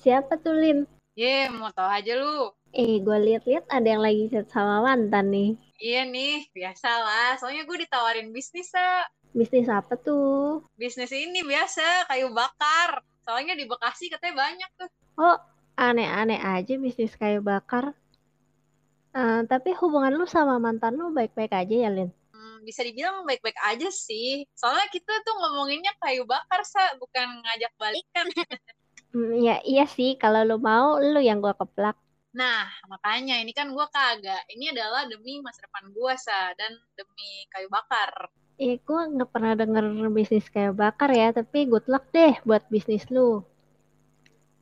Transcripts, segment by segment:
Siapa tuh Lin? Ye, mau tau aja lu. Eh, gue liat-liat ada yang lagi chat sama mantan nih. Iya nih, biasa lah. Soalnya gue ditawarin bisnis, Sa. Bisnis apa tuh? Bisnis ini biasa, kayu bakar. Soalnya di Bekasi katanya banyak tuh. Oh, aneh-aneh aja bisnis kayu bakar. Eh, tapi hubungan lu sama mantan lu baik-baik aja ya, Lin? Hmm, bisa dibilang baik-baik aja sih. Soalnya kita tuh ngomonginnya kayu bakar, Sa. Bukan ngajak balikan. Hmm, ya iya sih, kalau lu mau, lu yang gua keplak. Nah, makanya ini kan gue kagak. Ini adalah demi masa depan gue, Sa. Dan demi kayu bakar. Eh, gua nggak pernah denger bisnis kayu bakar ya, tapi good luck deh buat bisnis lu.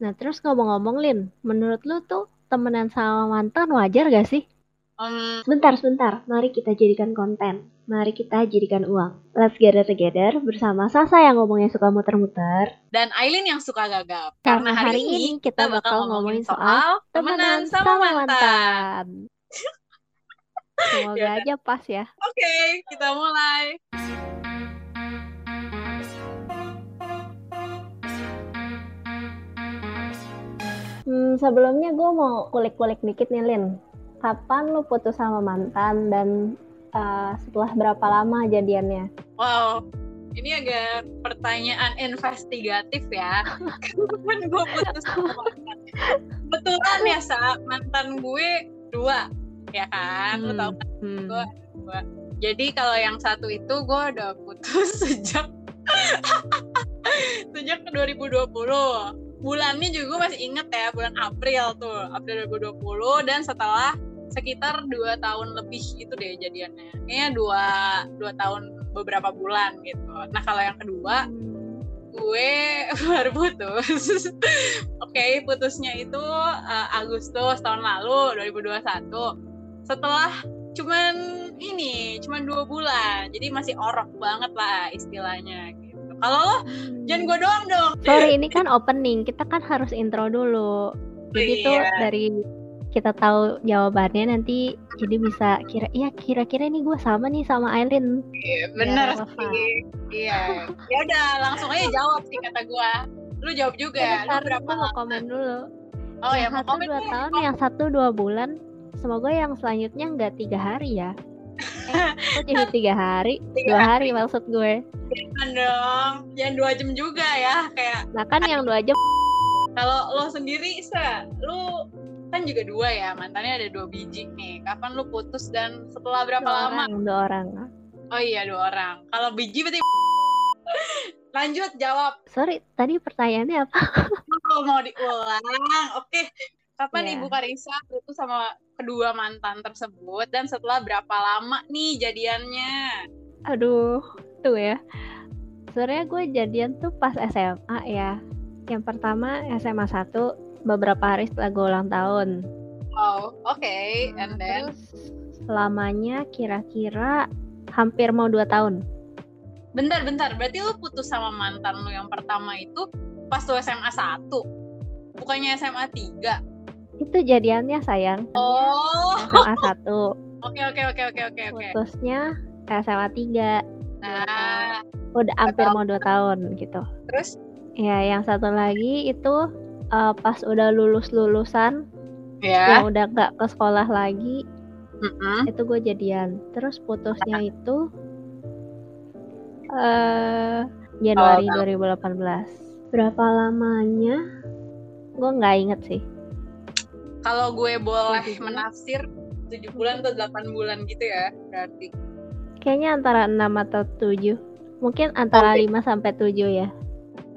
Nah, terus ngomong-ngomong, Lin, menurut lu tuh temenan sama mantan wajar gak sih? Um, Sebentar, sebentar. Mari kita jadikan konten. Mari kita jadikan uang. Let's gather together bersama Sasa yang ngomongnya suka muter-muter. dan Aileen yang suka gagap. Karena hari ini kita bakal ngomongin soal temenan sama mantan. Semoga Yaudah. aja pas ya. Oke, kita mulai. Hmm, sebelumnya gue mau kulik-kulik dikit nih, Lin. Kapan lu putus sama mantan dan uh, setelah berapa lama jadiannya? Wow, ini agak pertanyaan investigatif ya. Kapan gue putus? Betulan ya, Sa. Mantan gue dua, ya kan? Lu tau kan? Hmm. Gua- Jadi kalau yang satu itu gue udah putus sejak sejak 2020. Bulannya juga gue masih inget ya, bulan April tuh, April 2020 dan setelah sekitar dua tahun lebih itu deh jadiannya. Kayaknya dua, dua tahun beberapa bulan gitu. Nah kalau yang kedua gue baru putus. Oke, putusnya itu uh, Agustus tahun lalu 2021. Setelah cuman ini, cuman dua bulan. Jadi masih orok banget lah istilahnya gitu. Kalau lo jangan gue doang dong. Sorry, ini kan opening. Kita kan harus intro dulu. Jadi tuh Iya. dari kita tahu jawabannya nanti jadi bisa kira iya kira-kira ini gue sama nih sama Aileen. Iya, bener sih. Iya. Ya udah, langsung aja jawab sih kata gue. Lu jawab juga. Eh, Lu berapa mau komen dulu. Oh ya, yang mau satu komen dua tahun, yang satu dua bulan. Semoga yang selanjutnya nggak tiga hari ya. Eh, kok jadi tiga hari? Tiga Dua hari maksud gue. Jangan dong. Jangan dua jam juga ya. Kayak Nah kan yang dua jam kalau lo sendiri, Sa, lu kan juga dua ya, mantannya ada dua biji nih. Kapan lu putus dan setelah berapa dua lama? orang, dua orang. Oh iya, dua orang. Kalau biji berarti lanjut jawab. Sorry, tadi pertanyaannya apa? Oh, mau diulang. Oke. Kapan Iya. Ibu Karisa putus sama kedua mantan tersebut dan setelah berapa lama nih jadiannya? Aduh, tuh ya. Sebenarnya gue jadian tuh pas SMA ya. Yang pertama SMA 1 beberapa hari setelah gue ulang tahun. Oh, oke. And then Terus lamanya kira-kira hampir mau dua tahun. bentar bentar, berarti lu putus sama mantan lu yang pertama itu pas lu SMA 1. Bukannya SMA 3. Itu jadiannya sayang. Oh. SMA 1. Oke oke oke oke oke oke. Putusnya SMA 3. Nah, Udah hampir mau dua tahun gitu. terus Ya, yang satu lagi itu eh, pas udah lulus-lulusan, ya. yang udah gak ke sekolah lagi, Mm-mm. itu gue jadian. Terus putusnya itu eh Januari Oh, 2018. Berapa lamanya? Gue nggak inget sih. Kalau gue boleh menafsir 7 bulan atau 8 bulan gitu ya, berarti. Kayaknya antara 6 atau 7. Mungkin antara Oke. 5 sampai 7 ya.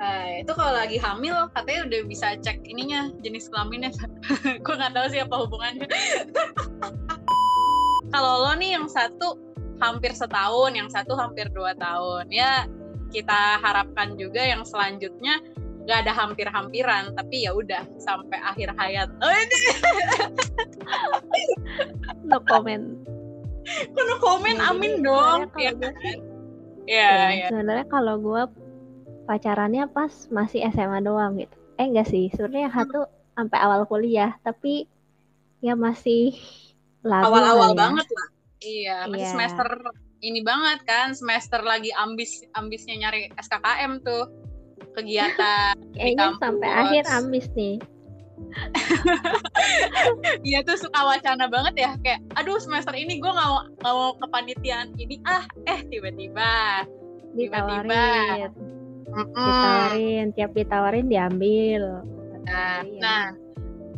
Nah, itu kalau lagi hamil katanya udah bisa cek ininya jenis kelaminnya. gue nggak tahu sih apa hubungannya. kalau lo nih yang satu hampir setahun, yang satu hampir dua tahun, ya kita harapkan juga yang selanjutnya nggak ada hampir-hampiran, tapi ya udah sampai akhir hayat. Oh ini No comment. kuno komen, Ya, amin jadi dong. Ya, ya, ya. sebenarnya kalau gue pacarannya pas masih SMA doang gitu. Eh enggak sih, sebenarnya yang satu sampai awal kuliah, tapi ya masih Awal-awal ya. banget lah. Iya, masih Iya. semester ini banget kan, semester lagi ambis ambisnya nyari SKKM tuh kegiatan di Kayaknya sampai akhir ambis nih. Iya tuh suka wacana banget ya kayak aduh semester ini gue nggak mau nggak mau kepanitiaan ini ah eh tiba-tiba ditawarin ditawarin tiap ditawarin diambil. Nah, nah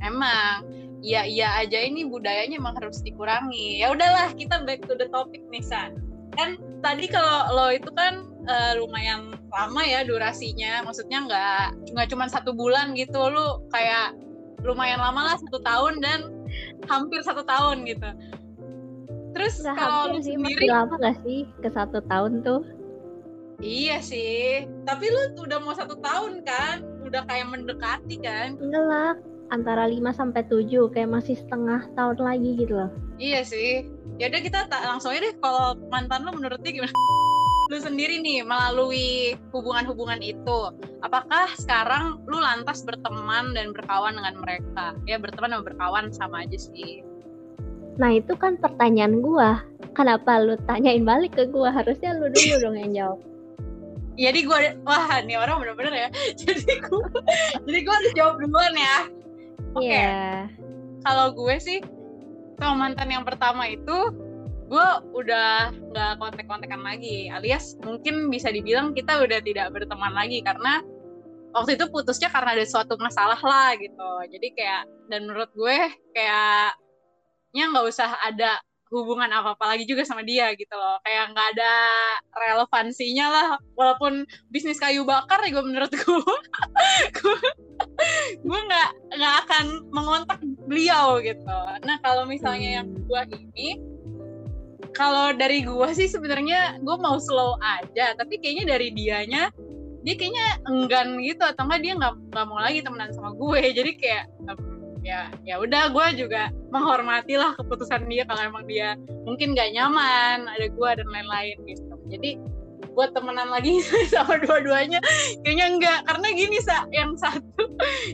emang. Iya iya aja ini budayanya emang harus dikurangi. Ya udahlah kita back to the topic nih San kan tadi kalau lo itu kan uh, lumayan lama ya durasinya. Maksudnya nggak nggak cuma satu bulan gitu. Lo kayak lumayan lama lah satu tahun dan hampir satu tahun gitu. Terus kalau sih, sendiri? masih lama gak sih ke satu tahun tuh iya sih tapi lu udah mau satu tahun kan udah kayak mendekati kan enggak lah antara 5 sampai 7 kayak masih setengah tahun lagi gitu loh. Iya sih. Ya udah kita tak langsung aja deh kalau mantan lo menurut dia gimana? lu sendiri nih melalui hubungan-hubungan itu, apakah sekarang lu lantas berteman dan berkawan dengan mereka? Ya berteman dan berkawan sama aja sih. Nah itu kan pertanyaan gua. Kenapa lu tanyain balik ke gua? Harusnya lu dulu dong yang jawab. Jadi gue, wah nih orang bener-bener ya. Jadi gue, jadi gue harus jawab duluan ya. Oke. Okay. Yeah. Kalau gue sih sama mantan yang pertama itu gue udah nggak kontak-kontakan lagi alias mungkin bisa dibilang kita udah tidak berteman lagi karena waktu itu putusnya karena ada suatu masalah lah gitu jadi kayak dan menurut gue kayaknya nggak usah ada hubungan apa-apa lagi juga sama dia gitu loh. Kayak nggak ada relevansinya lah. Walaupun bisnis kayu bakar ya gue menurut gue gue nggak nggak akan mengontak beliau gitu. Nah kalau misalnya yang gue ini kalau dari gue sih sebenarnya gue mau slow aja. Tapi kayaknya dari dianya dia kayaknya enggan gitu. Atau enggak dia nggak nggak mau lagi temenan sama gue. Jadi kayak ya ya udah gue juga menghormati lah keputusan dia kalau emang dia mungkin gak nyaman ada gue dan lain-lain gitu. Jadi buat temenan lagi sama dua-duanya kayaknya enggak karena gini sa yang satu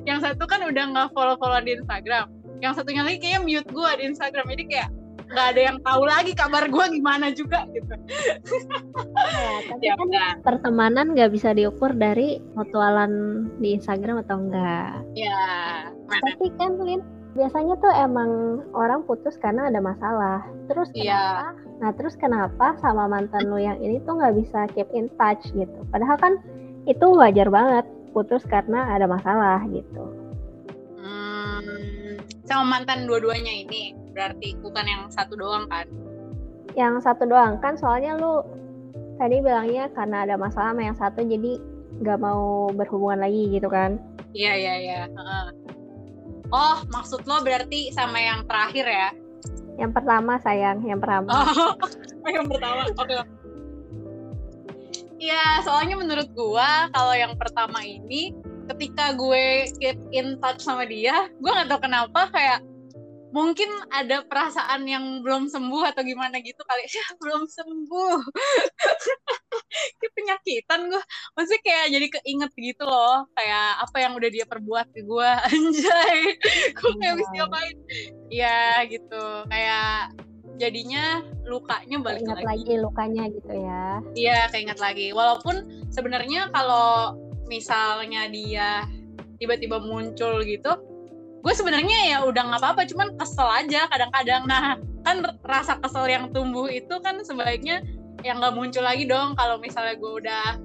yang satu kan udah nggak follow follow di Instagram. Yang satunya lagi kayaknya mute gue di Instagram. Jadi kayak nggak ada yang tahu lagi kabar gue gimana juga gitu. Ya, tapi ya, kan pertemanan nggak bisa diukur dari mutualan di Instagram atau enggak. Ya. Tapi kan Lin, biasanya tuh emang orang putus karena ada masalah. Terus iya. kenapa? Ya. Nah terus kenapa sama mantan lu yang ini tuh nggak bisa keep in touch gitu? Padahal kan itu wajar banget putus karena ada masalah gitu. Hmm, sama mantan dua-duanya ini berarti bukan yang satu doang kan? Yang satu doang. Kan soalnya lu tadi bilangnya karena ada masalah sama yang satu jadi nggak mau berhubungan lagi gitu kan? Iya iya iya. Oh maksud lo berarti sama yang terakhir ya? Yang pertama sayang. Yang pertama. Oh yang pertama. Oke okay. Iya, soalnya menurut gua kalau yang pertama ini ketika gue keep in touch sama dia, gue nggak tahu kenapa kayak mungkin ada perasaan yang belum sembuh atau gimana gitu kali. Ya belum sembuh. Kayak penyakitan gue maksudnya kayak jadi keinget gitu loh. Kayak apa yang udah dia perbuat ke gue anjay. Gue nggak bisa iya. ngapain? Ya gitu. Kayak jadinya lukanya balik keinget lagi. lagi lukanya gitu ya. Iya keinget lagi. Walaupun sebenarnya kalau misalnya dia tiba-tiba muncul gitu gue sebenarnya ya udah nggak apa-apa cuman kesel aja kadang-kadang. Nah kan rasa kesel yang tumbuh itu kan sebaiknya yang nggak muncul lagi dong kalau misalnya gue udah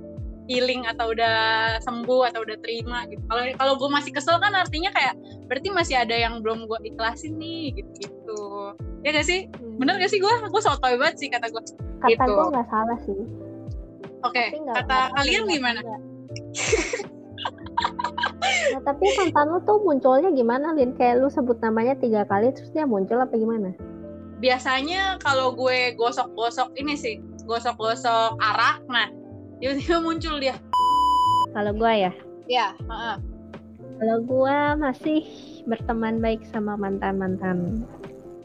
healing atau udah sembuh atau udah terima gitu. Kalau kalau gue masih kesel kan artinya kayak berarti masih ada yang belum gue ikhlasin nih gitu gitu ya gak sih? Hmm. bener gak sih? Gue gue sotoy banget sih kata gue. Kata gitu. gue nggak salah sih. Oke okay. kata kalian gimana nah, tapi mantan lu tuh munculnya gimana Lin? Kayak lu sebut namanya tiga kali terus dia muncul apa gimana? Biasanya kalau gue gosok-gosok ini sih gosok-gosok arak nah tiba-tiba muncul dia. Kalau gue ya? Ya uh -uh. kalau gue masih berteman baik sama mantan-mantan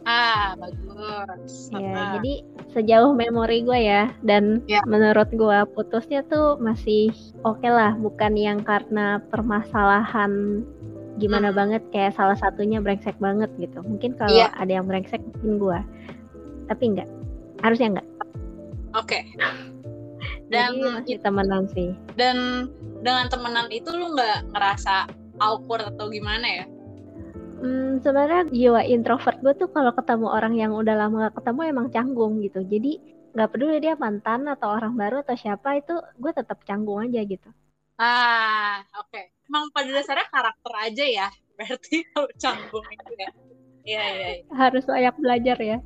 ah bagus ya jadi sejauh memori gue ya dan ya. menurut gue putusnya tuh masih oke okay lah bukan yang karena permasalahan gimana hmm. banget kayak salah satunya brengsek banget gitu mungkin kalau ya. ada yang brengsek mungkin gue tapi enggak harusnya enggak oke okay. dan Jadi masih temenan sih dan dengan temenan itu lu nggak ngerasa awkward atau gimana ya Hmm, sebenarnya jiwa introvert gue tuh kalau ketemu orang yang udah lama gak ketemu emang canggung gitu. Jadi nggak peduli dia mantan atau orang baru atau siapa itu gue tetap canggung aja gitu. Ah, oke. Okay. Emang pada dasarnya karakter aja ya. Berarti kalau canggung itu ya. Iya, iya. Ya. Harus banyak belajar ya.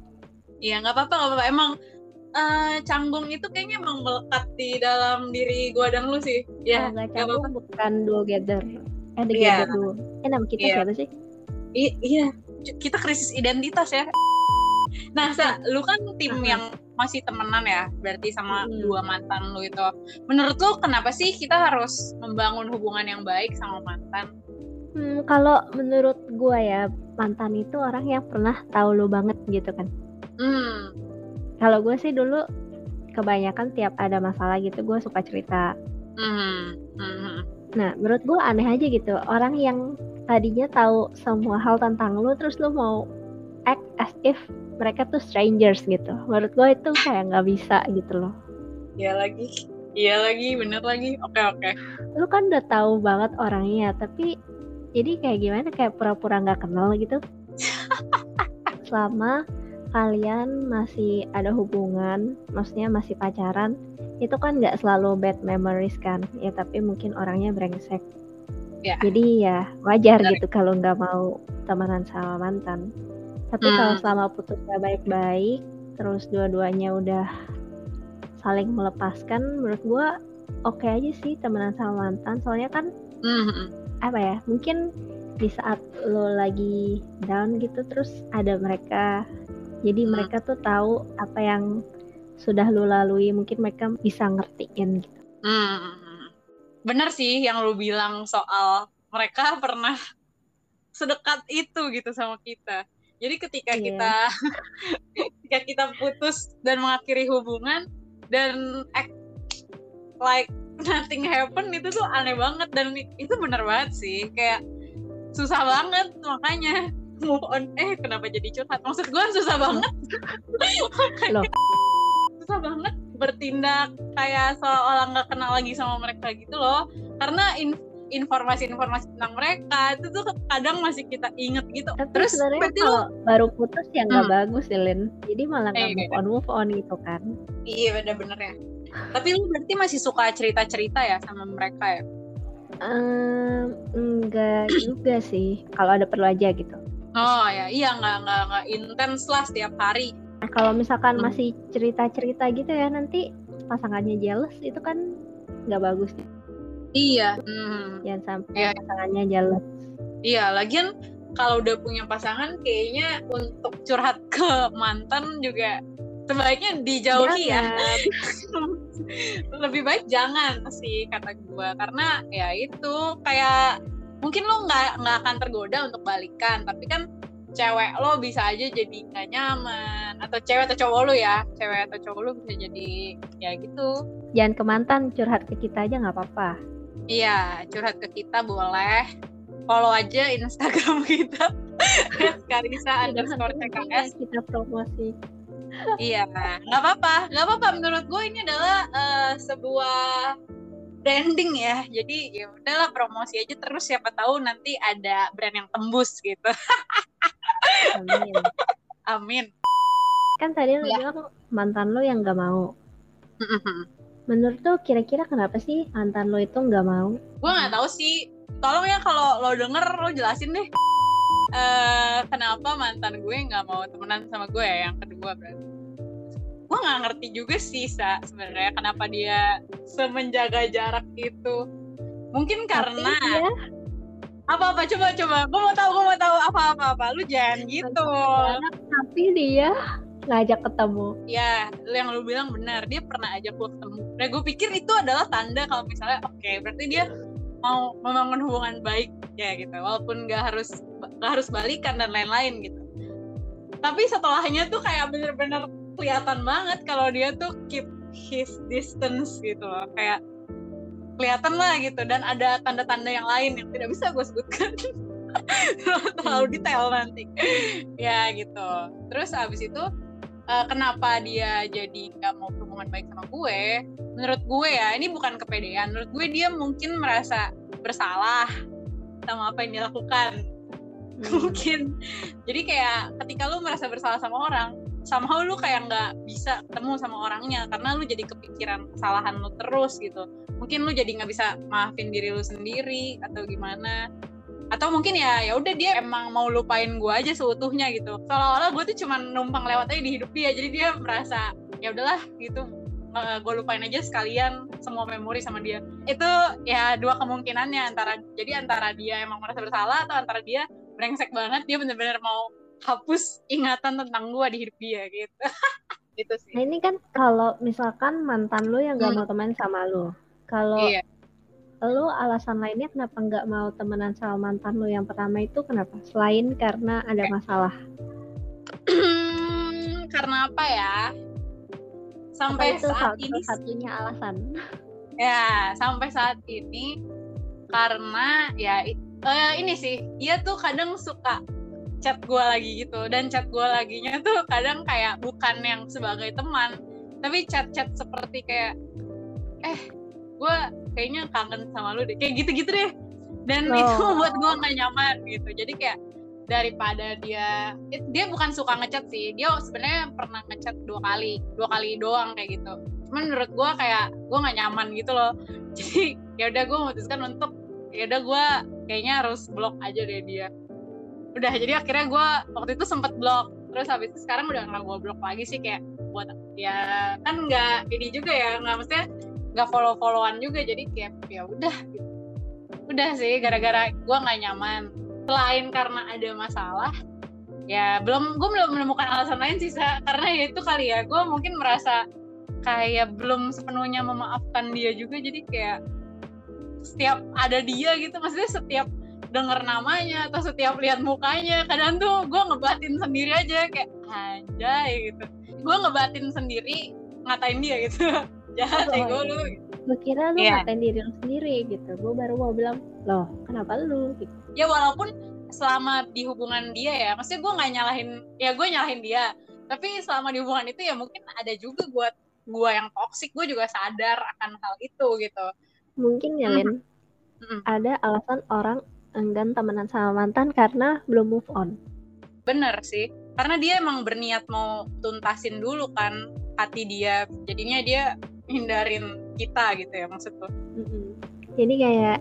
Iya, nggak apa-apa, nggak apa-apa. Emang uh, canggung itu kayaknya emang melekat di dalam diri gue dan lu sih. Ya, nggak canggung apa -apa. bukan together. Eh, together yeah. dulu. Eh, nama kita yeah. siapa sih? I iya, kita krisis identitas ya. Nah, Sa, lu kan tim uh-huh. yang masih temenan ya, berarti sama hmm. dua mantan lu itu. Menurut lu kenapa sih kita harus membangun hubungan yang baik sama mantan? Hmm, kalau menurut gua ya, mantan itu orang yang pernah tahu lu banget gitu kan. Hmm. Kalau gue sih dulu kebanyakan tiap ada masalah gitu gue suka cerita. Hmm. Hmm. Nah, menurut gue aneh aja gitu, orang yang tadinya tahu semua hal tentang lu terus lu mau act as if mereka tuh strangers gitu. Menurut gue itu kayak nggak bisa gitu loh. Iya lagi. Iya lagi bener lagi. Oke oke. Lu kan udah tahu banget orangnya tapi jadi kayak gimana? Kayak pura-pura nggak -pura kenal gitu? Selama kalian masih ada hubungan maksudnya masih pacaran itu kan nggak selalu bad memories kan? Ya tapi mungkin orangnya brengsek Ya. Jadi ya wajar Benar. gitu kalau nggak mau temenan sama mantan. Tapi hmm. kalau selama putusnya baik-baik, terus dua-duanya udah saling melepaskan, menurut gua oke okay aja sih temenan sama mantan. Soalnya kan hmm. apa ya? Mungkin di saat lo lagi down gitu, terus ada mereka. Jadi hmm. mereka tuh tahu apa yang sudah lo lalui. Mungkin mereka bisa ngertiin gitu. Hmm bener sih yang lu bilang soal mereka pernah sedekat itu gitu sama kita. Jadi ketika yeah. kita ketika kita putus dan mengakhiri hubungan dan act like nothing happen itu tuh aneh banget dan itu bener banget sih kayak susah banget makanya move on eh kenapa jadi curhat maksud gue susah banget Loh. susah banget bertindak kayak seolah nggak kenal lagi sama mereka gitu loh karena in informasi-informasi tentang mereka itu tuh kadang masih kita inget gitu. Tapi Terus sebenarnya kalau lu... baru putus ya nggak hmm. bagus ya Lin. Jadi malah nggak eh, move on move on gitu kan. Iya bener-bener ya. Tapi lu berarti masih suka cerita-cerita ya sama mereka ya? Um, enggak juga sih. Kalau ada perlu aja gitu. Oh ya, iya nggak nggak nggak intens lah setiap hari. Nah, kalau misalkan hmm. masih cerita-cerita gitu ya nanti pasangannya jealous itu kan nggak bagus. Iya. Hmm. Jangan sampai ya. pasangannya jealous. Iya, lagian kalau udah punya pasangan kayaknya untuk curhat ke mantan juga sebaiknya dijauhi ya. Lebih baik jangan sih kata gue karena ya itu kayak mungkin lo nggak nggak akan tergoda untuk balikan tapi kan cewek lo bisa aja jadi nggak nyaman. Atau cewek atau cowok lo ya. Cewek atau cowok lo bisa jadi ya gitu. Jangan ke mantan curhat ke kita aja nggak apa-apa. Iya curhat ke kita boleh. Follow aja Instagram kita. Karisa underscore CKS kita promosi. Iya nggak apa-apa. Nggak apa-apa. Menurut gue ini adalah uh, sebuah branding ya jadi ya udahlah promosi aja terus siapa tahu nanti ada brand yang tembus gitu Amin. Amin. Kan tadi lo ya. bilang mantan lo yang gak mau. Menurut lo kira-kira kenapa sih mantan lo itu gak mau? Gue gak tahu sih. Tolong ya kalau lo denger lo jelasin deh. Uh, kenapa mantan gue nggak mau temenan sama gue ya yang kedua berarti gue nggak ngerti juga sih sa sebenarnya kenapa dia semenjaga jarak itu. Mungkin karena apa apa coba coba. Gue mau tahu gue mau tahu apa apa apa. Lu jangan gitu. tapi dia ngajak ketemu. Ya yang lu bilang benar. Dia pernah ajak gue ketemu. Nah gue pikir itu adalah tanda kalau misalnya oke okay, berarti dia mau membangun hubungan baik ya gitu. Walaupun gak harus gak harus balikan dan lain-lain gitu. Tapi setelahnya tuh kayak bener-bener kelihatan banget kalau dia tuh keep his distance gitu loh. Kayak kelihatan lah gitu. Dan ada tanda-tanda yang lain yang tidak bisa gue sebutkan. Terlalu detail nanti. Ya gitu. Terus abis itu uh, kenapa dia jadi nggak mau hubungan baik sama gue? Menurut gue ya ini bukan kepedean. Menurut gue dia mungkin merasa bersalah sama apa yang dia lakukan. Hmm. mungkin. Jadi kayak ketika lu merasa bersalah sama orang somehow lu kayak nggak bisa ketemu sama orangnya karena lu jadi kepikiran kesalahan lu terus gitu. Mungkin lu jadi nggak bisa maafin diri lu sendiri atau gimana. Atau mungkin ya ya udah dia emang mau lupain gue aja seutuhnya gitu. Seolah-olah gue tuh cuma numpang lewat aja di hidup dia jadi dia merasa ya udahlah gitu. Gue lupain aja sekalian semua memori sama dia. Itu ya dua kemungkinannya antara jadi antara dia emang merasa bersalah atau antara dia brengsek banget dia bener-bener mau hapus ingatan tentang gue di hidup dia gitu. Gitu sih. Nah ini kan kalau misalkan mantan lu yang gak hmm. mau teman sama lu kalau iya. lu alasan lainnya kenapa nggak mau temenan sama mantan lu yang pertama itu kenapa? Selain karena ada masalah. Karena apa ya? Sampai itu saat ini satunya alasan? Ya sampai saat ini karena ya uh, ini sih dia tuh kadang suka chat gue lagi gitu. Dan chat gue laginya tuh kadang kayak bukan yang sebagai teman tapi chat-chat seperti kayak eh gue kayaknya kangen sama lu deh. Kayak gitu-gitu deh. Dan oh. itu buat gue nggak nyaman gitu. Jadi kayak daripada dia dia bukan suka ngechat sih. Dia sebenarnya pernah ngechat dua kali dua kali doang kayak gitu. Cuman menurut gue kayak gue nggak nyaman gitu loh. Jadi ya udah gue memutuskan untuk ya udah gue kayaknya harus blok aja deh dia udah jadi akhirnya gue waktu itu sempet blok terus habis itu sekarang udah nggak gue blok lagi sih kayak buat ya kan nggak ini juga ya nggak maksudnya nggak follow followan juga jadi kayak ya udah gitu. udah sih gara-gara gue nggak nyaman selain karena ada masalah ya belum gue belum menemukan alasan lain sih Sa. karena ya itu kali ya gue mungkin merasa kayak belum sepenuhnya memaafkan dia juga jadi kayak setiap ada dia gitu maksudnya setiap denger namanya atau setiap lihat mukanya kadang tuh gue ngebatin sendiri aja kayak anjay gitu. Gue ngebatin sendiri ngatain dia gitu. Jahat oh, gue lu. Gue kira lu yeah. ngatain diri lu sendiri gitu. Gue baru mau bilang loh kenapa lu? Gitu. Ya walaupun selama di hubungan dia ya maksudnya gue nggak nyalahin ya gue nyalahin dia. Tapi selama di hubungan itu ya mungkin ada juga buat gue yang toksik gue juga sadar akan hal itu gitu. Mungkin ya Lin hmm. ada alasan orang enggan temenan sama mantan karena belum move on. Bener sih, karena dia emang berniat mau tuntasin dulu kan hati dia, jadinya dia hindarin kita gitu ya maksudku. Mm-hmm. Jadi kayak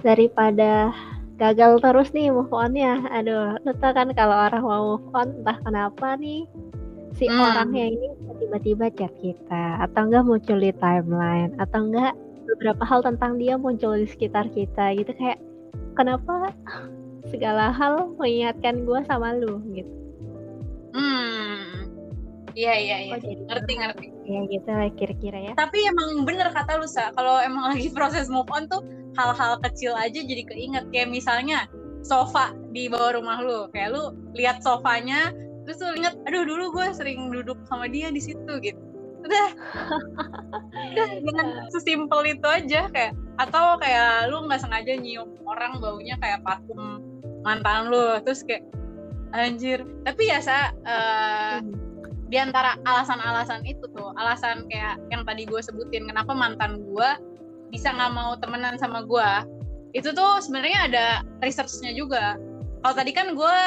daripada gagal terus nih move onnya, aduh, lu tau kan kalau orang mau move on entah kenapa nih si mm. orangnya ini tiba-tiba chat kita atau enggak muncul di timeline atau enggak beberapa hal tentang dia muncul di sekitar kita gitu kayak kenapa segala hal mengingatkan gue sama lu gitu. Hmm. Iya iya iya. Oh, ngerti ngerti. Ya gitu lah kira-kira ya. Tapi emang bener kata lu sa. Kalau emang lagi proses move on tuh hal-hal kecil aja jadi keinget. Kayak misalnya sofa di bawah rumah lu. Kayak lu lihat sofanya terus lu inget aduh dulu gue sering duduk sama dia di situ gitu udah. Udah dengan sesimpel itu aja kayak atau kayak lu nggak sengaja nyium orang baunya kayak parfum mantan lu terus kayak anjir. Tapi ya sa uh, hmm. di antara alasan-alasan itu tuh alasan kayak yang tadi gue sebutin kenapa mantan gue bisa nggak mau temenan sama gue itu tuh sebenarnya ada researchnya juga. Kalau tadi kan gue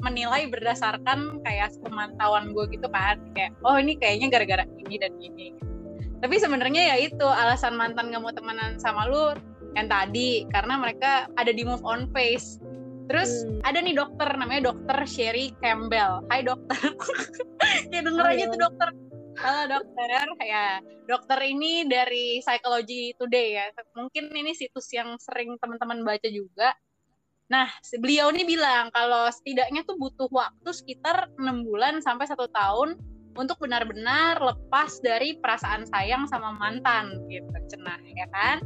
menilai berdasarkan kayak pemantauan gue gitu kan. Kayak oh ini kayaknya gara-gara ini dan ini. Tapi sebenarnya ya itu alasan mantan gak mau temenan sama lu yang tadi karena mereka ada di move on phase. Terus hmm. ada nih dokter namanya dokter Sherry Campbell. Hai dokter. Ya denger oh, aja tuh dokter. Halo dokter. Ya dokter ini dari Psychology Today ya. Mungkin ini situs yang sering teman-teman baca juga Nah, beliau ini bilang kalau setidaknya tuh butuh waktu sekitar enam bulan sampai satu tahun untuk benar-benar lepas dari perasaan sayang sama mantan gitu cenah ya kan?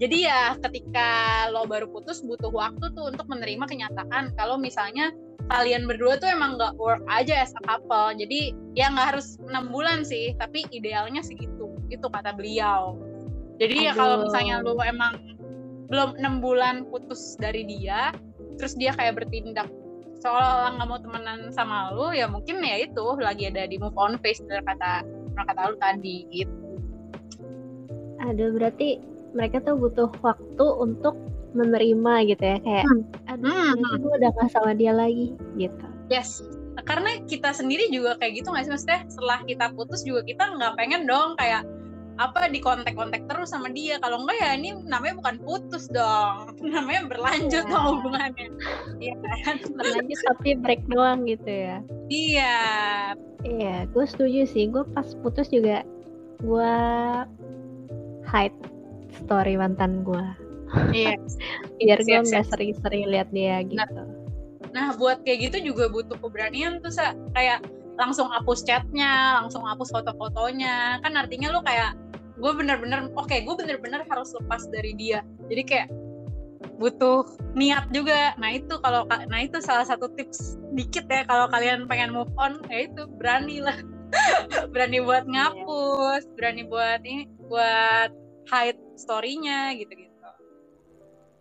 Jadi ya ketika lo baru putus butuh waktu tuh untuk menerima kenyataan kalau misalnya kalian berdua tuh emang nggak work aja as a couple. Jadi ya nggak harus enam bulan sih tapi idealnya segitu itu kata beliau. Jadi ya kalau misalnya lo emang belum enam bulan putus dari dia terus dia kayak bertindak seolah-olah nggak mau temenan sama lu ya mungkin ya itu lagi ada di move on phase dari kata kata lu tadi gitu ada berarti mereka tuh butuh waktu untuk menerima gitu ya kayak hmm. aduh hmm. gue udah gak sama dia lagi gitu yes karena kita sendiri juga kayak gitu nggak sih maksudnya setelah kita putus juga kita nggak pengen dong kayak apa di kontak-kontak terus sama dia. Kalau enggak ya ini namanya bukan putus dong namanya berlanjut yeah. hubungannya. Iya kan? Berlanjut tapi break doang gitu ya. Iya. Iya gue setuju sih. Gue pas putus juga gue hide story mantan gue iya. Biar gue nggak sering-sering lihat dia gitu. nah, nah buat kayak gitu juga butuh keberanian tuh sa. Kayak langsung hapus chatnya, langsung hapus foto-fotonya. Kan artinya lu kayak gue bener-bener oke okay, gue bener-bener harus lepas dari dia. Jadi kayak butuh niat juga. Nah itu kalau nah itu salah satu tips dikit ya kalau kalian pengen move on ya itu berani lah. Berani buat iya. ngapus berani buat ini buat hide storynya gitu-gitu.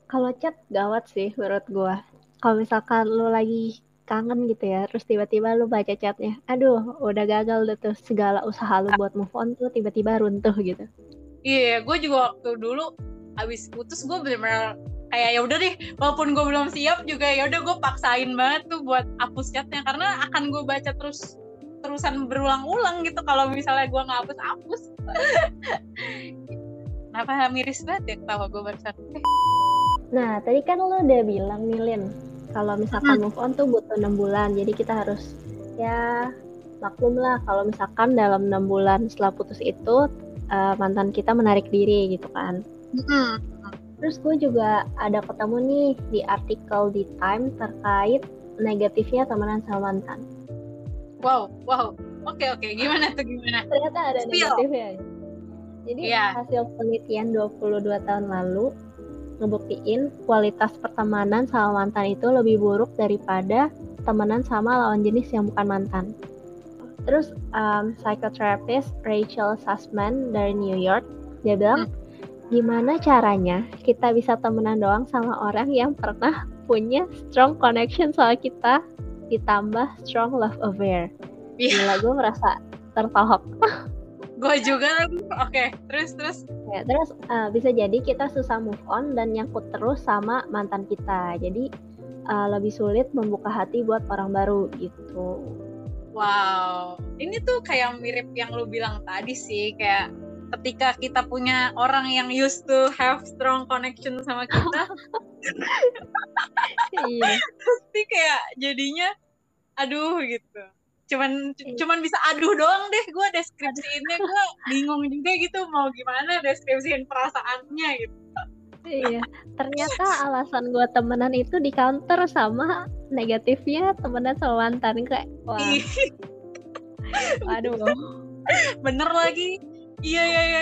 Kalau chat gawat sih menurut gue kalau misalkan lu lagi kangen gitu ya terus tiba-tiba lu baca chatnya aduh udah gagal deh tuh segala usaha lu buat move on tuh tiba-tiba runtuh gitu. Iya yeah, gue juga waktu dulu abis putus gue bener-bener kayak ya udah deh walaupun gue belum siap juga ya udah gue paksain banget tuh buat hapus chatnya karena akan gue baca terus terusan berulang-ulang gitu kalau misalnya gue nggak hapus hapus kenapa miris banget ya ketawa gue barusan? Nah tadi kan lo udah bilang nih Lin kalau misalkan move on tuh butuh enam bulan jadi kita harus ya maklum lah kalau misalkan dalam enam bulan setelah putus itu uh, mantan kita menarik diri gitu kan hmm. terus gue juga ada ketemu nih di artikel di Time terkait negatifnya temenan sama mantan wow wow oke okay, oke okay. gimana tuh gimana ternyata ada Spill. negatifnya jadi yeah. hasil penelitian 22 tahun lalu ngebuktiin kualitas pertemanan sama mantan itu lebih buruk daripada temenan sama lawan jenis yang bukan mantan. Terus um, psychotherapist Rachel Sussman dari New York dia bilang hmm. gimana caranya kita bisa temenan doang sama orang yang pernah punya strong connection soal kita ditambah strong love affair. Yeah. Gila gue merasa tertohok. gue juga oke okay. terus terus. Ya terus uh, bisa jadi kita susah move on dan nyangkut terus sama mantan kita. Jadi uh, lebih sulit membuka hati buat orang baru gitu. Wow. Ini tuh kayak mirip yang lu bilang tadi sih kayak ketika kita punya orang yang used to have strong connection sama kita. Iya. pasti kayak jadinya aduh gitu cuman iya. cuman bisa aduh doang deh gue deskripsiinnya. Gue bingung juga gitu mau gimana deskripsiin perasaannya gitu. Iya ternyata alasan gue temenan itu di counter sama negatifnya temenan sama mantan kayak wah. Iya. aduh. Bener lagi. Iya iya iya.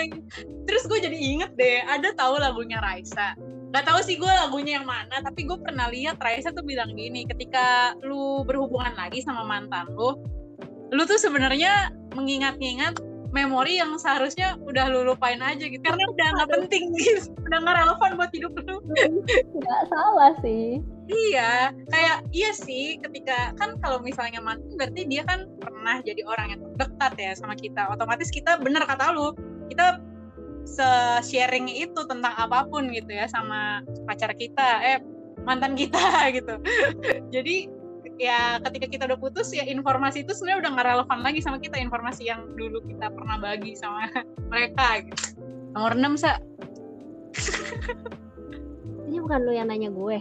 Terus gue jadi inget deh ada tahu lagunya Raisa? Gak tahu sih gue lagunya yang mana, tapi gue pernah lihat Raisa tuh bilang gini, ketika lu berhubungan lagi sama mantan lu, lu tuh sebenarnya mengingat-ingat memori yang seharusnya udah lu lupain aja gitu. Karena udah nggak penting gitu udah nggak relevan buat hidup lu. Nggak salah sih. Iya kayak iya sih ketika kan kalau misalnya mantan berarti dia kan pernah jadi orang yang dekat ya sama kita. Otomatis kita bener kata lu kita se-sharing itu tentang apa pun gitu ya sama pacar kita eh mantan kita gitu. Jadi ya ketika kita udah putus ya informasi itu sebenarnya udah nggak relevan lagi sama kita. Informasi yang dulu kita pernah bagi sama mereka gitu. nomor 6 sa. Ini bukan lu yang nanya gue.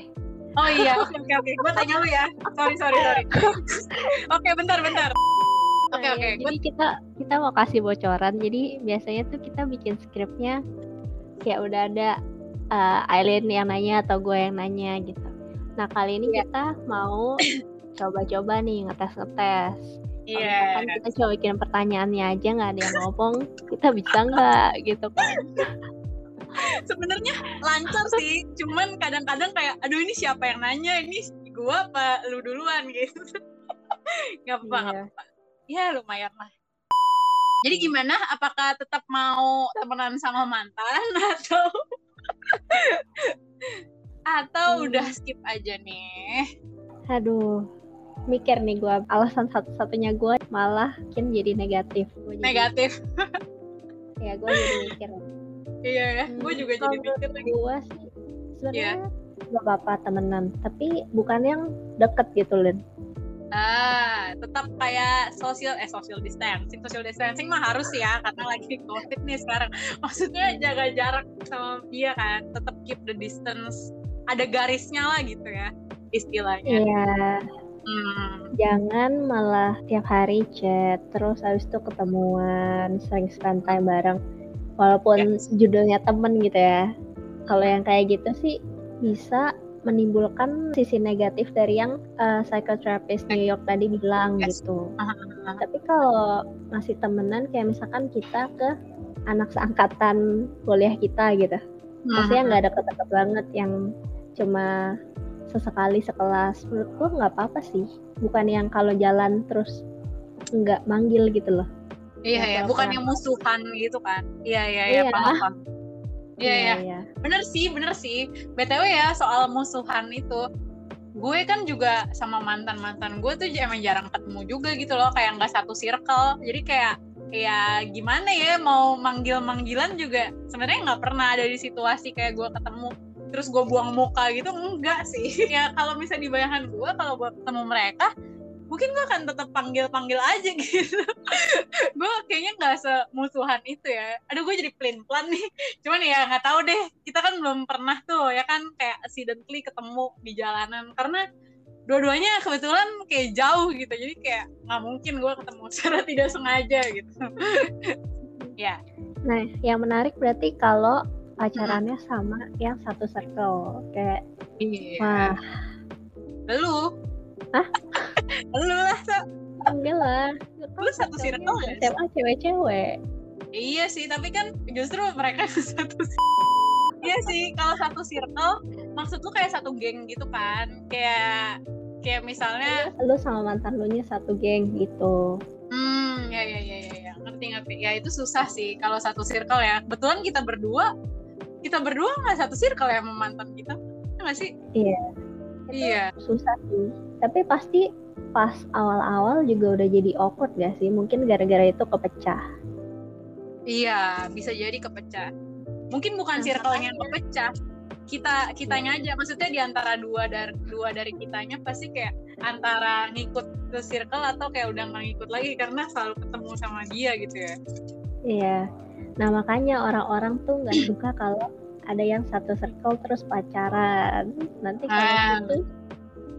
Oh iya oke oke. Oke gue tanya lu ya. Sorry sorry sorry. Oke bentar bentar. Oke okay, oke. Okay. jadi kita kita mau kasih bocoran. Jadi biasanya tuh kita bikin skripnya kayak udah ada uh, Aileen yang nanya atau gue yang nanya gitu. Nah kali ini yeah. kita mau coba-coba nih ngetes-ngetes. Iya. Yeah. Kan kita coba bikin pertanyaannya aja nggak ada yang ngomong, kita bisa nggak gitu kan? Sebenarnya lancar sih, cuman kadang-kadang kayak, aduh ini siapa yang nanya, ini gua apa lu duluan gitu. Gak apa-apa. Yeah. Ya lumayan lah. Jadi gimana? Apakah tetap mau temenan sama mantan atau atau hmm. udah skip aja nih? Aduh, mikir nih gue alasan satu-satunya gue malah mungkin jadi negatif gua jadi, negatif ya gue jadi mikir iya ya hmm, gue juga jadi mikir lagi gue sih sebenarnya yeah. gak apa-apa temenan tapi bukan yang deket gitu Lin Ah, tetap kayak social eh social distancing, social distancing mah harus ya karena lagi covid nih sekarang. Maksudnya jaga jarak sama dia kan, tetap keep the distance. Ada garisnya lah gitu ya istilahnya. Iya. Hmm. Jangan malah tiap hari chat, terus habis itu ketemuan, sering spend time bareng. Walaupun yes. judulnya temen gitu ya. Kalau yang kayak gitu sih bisa menimbulkan sisi negatif dari yang uh, psychotherapist New York tadi bilang yes. gitu. Uh-huh. Tapi kalau masih temenan kayak misalkan kita ke anak seangkatan kuliah kita gitu. Uh-huh. Maksudnya nggak ada deket banget yang cuma sesekali sekelas. Menurutku nggak apa-apa sih. Bukan yang kalau jalan terus nggak manggil gitu loh. Iya ya, bukan yang musuhan gitu kan. Iya iya iya, iya. paham. Iya, iya, iya. Bener sih, bener sih. BTW ya, soal musuhan itu. Gue kan juga sama mantan-mantan gue tuh emang jarang ketemu juga gitu loh. Kayak nggak satu circle. Jadi kayak ya gimana ya mau manggil-manggilan juga sebenarnya nggak pernah ada di situasi kayak gue ketemu terus gue buang muka gitu enggak sih. Ya kalau misalnya di bayangan gue kalau gue ketemu mereka mungkin gue akan tetap panggil-panggil aja gitu. Gue kayaknya nggak semusuhan itu ya. Aduh gue jadi plain plan nih. Cuman ya nggak tahu deh. Kita kan belum pernah tuh ya kan kayak accidentally ketemu di jalanan. Karena dua-duanya kebetulan kayak jauh gitu. Jadi kayak nggak mungkin gue ketemu secara tidak sengaja gitu. Ya. Nah yang menarik berarti kalau pacarannya hmm. sama yang satu circle kayak iya. wah lu Hah? lu lah so. enggak lah lu satu circle ya SMA cewek-cewek iya sih tapi kan justru mereka satu iya sih kalau satu circle maksud lu kayak satu geng gitu kan kayak kayak misalnya lu sama mantan lu nya satu geng gitu hmm ya ya ya ya, ya. ngerti ngerti ya itu susah sih kalau satu circle ya betulan kita berdua kita berdua nggak satu circle ya sama mantan kita nggak sih iya iya susah sih tapi pasti pas awal-awal juga udah jadi awkward gak sih? Mungkin gara-gara itu kepecah. Iya, bisa jadi kepecah. Mungkin bukan nah, circle yang kepecah. Kita kitanya aja maksudnya di antara dua dari dua dari kitanya pasti kayak antara ngikut ke circle atau kayak udah nggak ngikut lagi karena selalu ketemu sama dia gitu ya. Iya. Nah, makanya orang-orang tuh nggak suka kalau ada yang satu circle terus pacaran. Nanti kalau ah. itu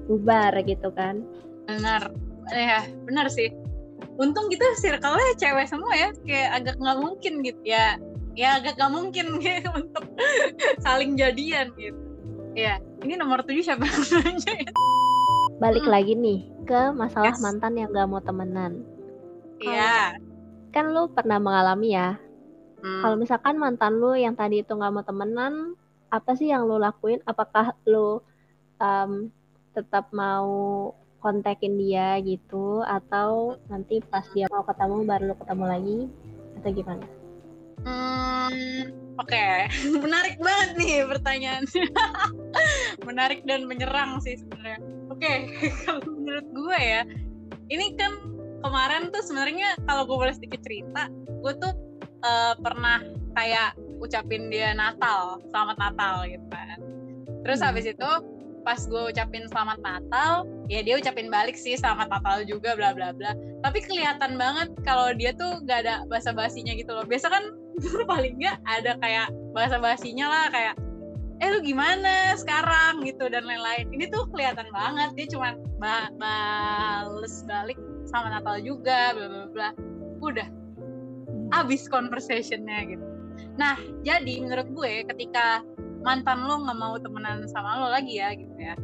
bubar gitu kan benar ya benar sih untung kita circle-nya cewek semua ya kayak agak nggak mungkin gitu ya ya agak nggak mungkin gitu untuk saling jadian gitu ya ini nomor tujuh siapa nanya ya? balik hmm. lagi nih ke masalah yes. mantan yang gak mau temenan iya kan lu pernah mengalami ya hmm. kalau misalkan mantan lu yang tadi itu nggak mau temenan apa sih yang lu lakuin apakah lu um, tetap mau kontakin dia gitu atau nanti pas dia mau ketemu baru lo ketemu lagi atau gimana? Hmm, oke, okay. menarik banget nih pertanyaan. menarik dan menyerang sih sebenarnya. Oke, okay. kalau menurut gue ya, ini kan kemarin tuh sebenarnya kalau gue boleh sedikit cerita, gue tuh uh, pernah kayak ucapin dia Natal, selamat Natal gitu kan. Terus hmm. habis itu pas gue ucapin selamat Natal ya dia ucapin balik sih selamat Natal juga bla bla bla. Tapi kelihatan banget kalau dia tuh gak ada bahasa basinya gitu loh. Biasa kan paling nggak ada kayak bahasa basinya lah kayak eh lu gimana sekarang? gitu dan lain-lain. Ini tuh kelihatan banget dia cuma ba bales balik sama Natal juga bla bla bla. Udah abis conversationnya gitu. Nah jadi menurut gue ketika mantan lo nggak mau temenan sama lo lagi ya gitu ya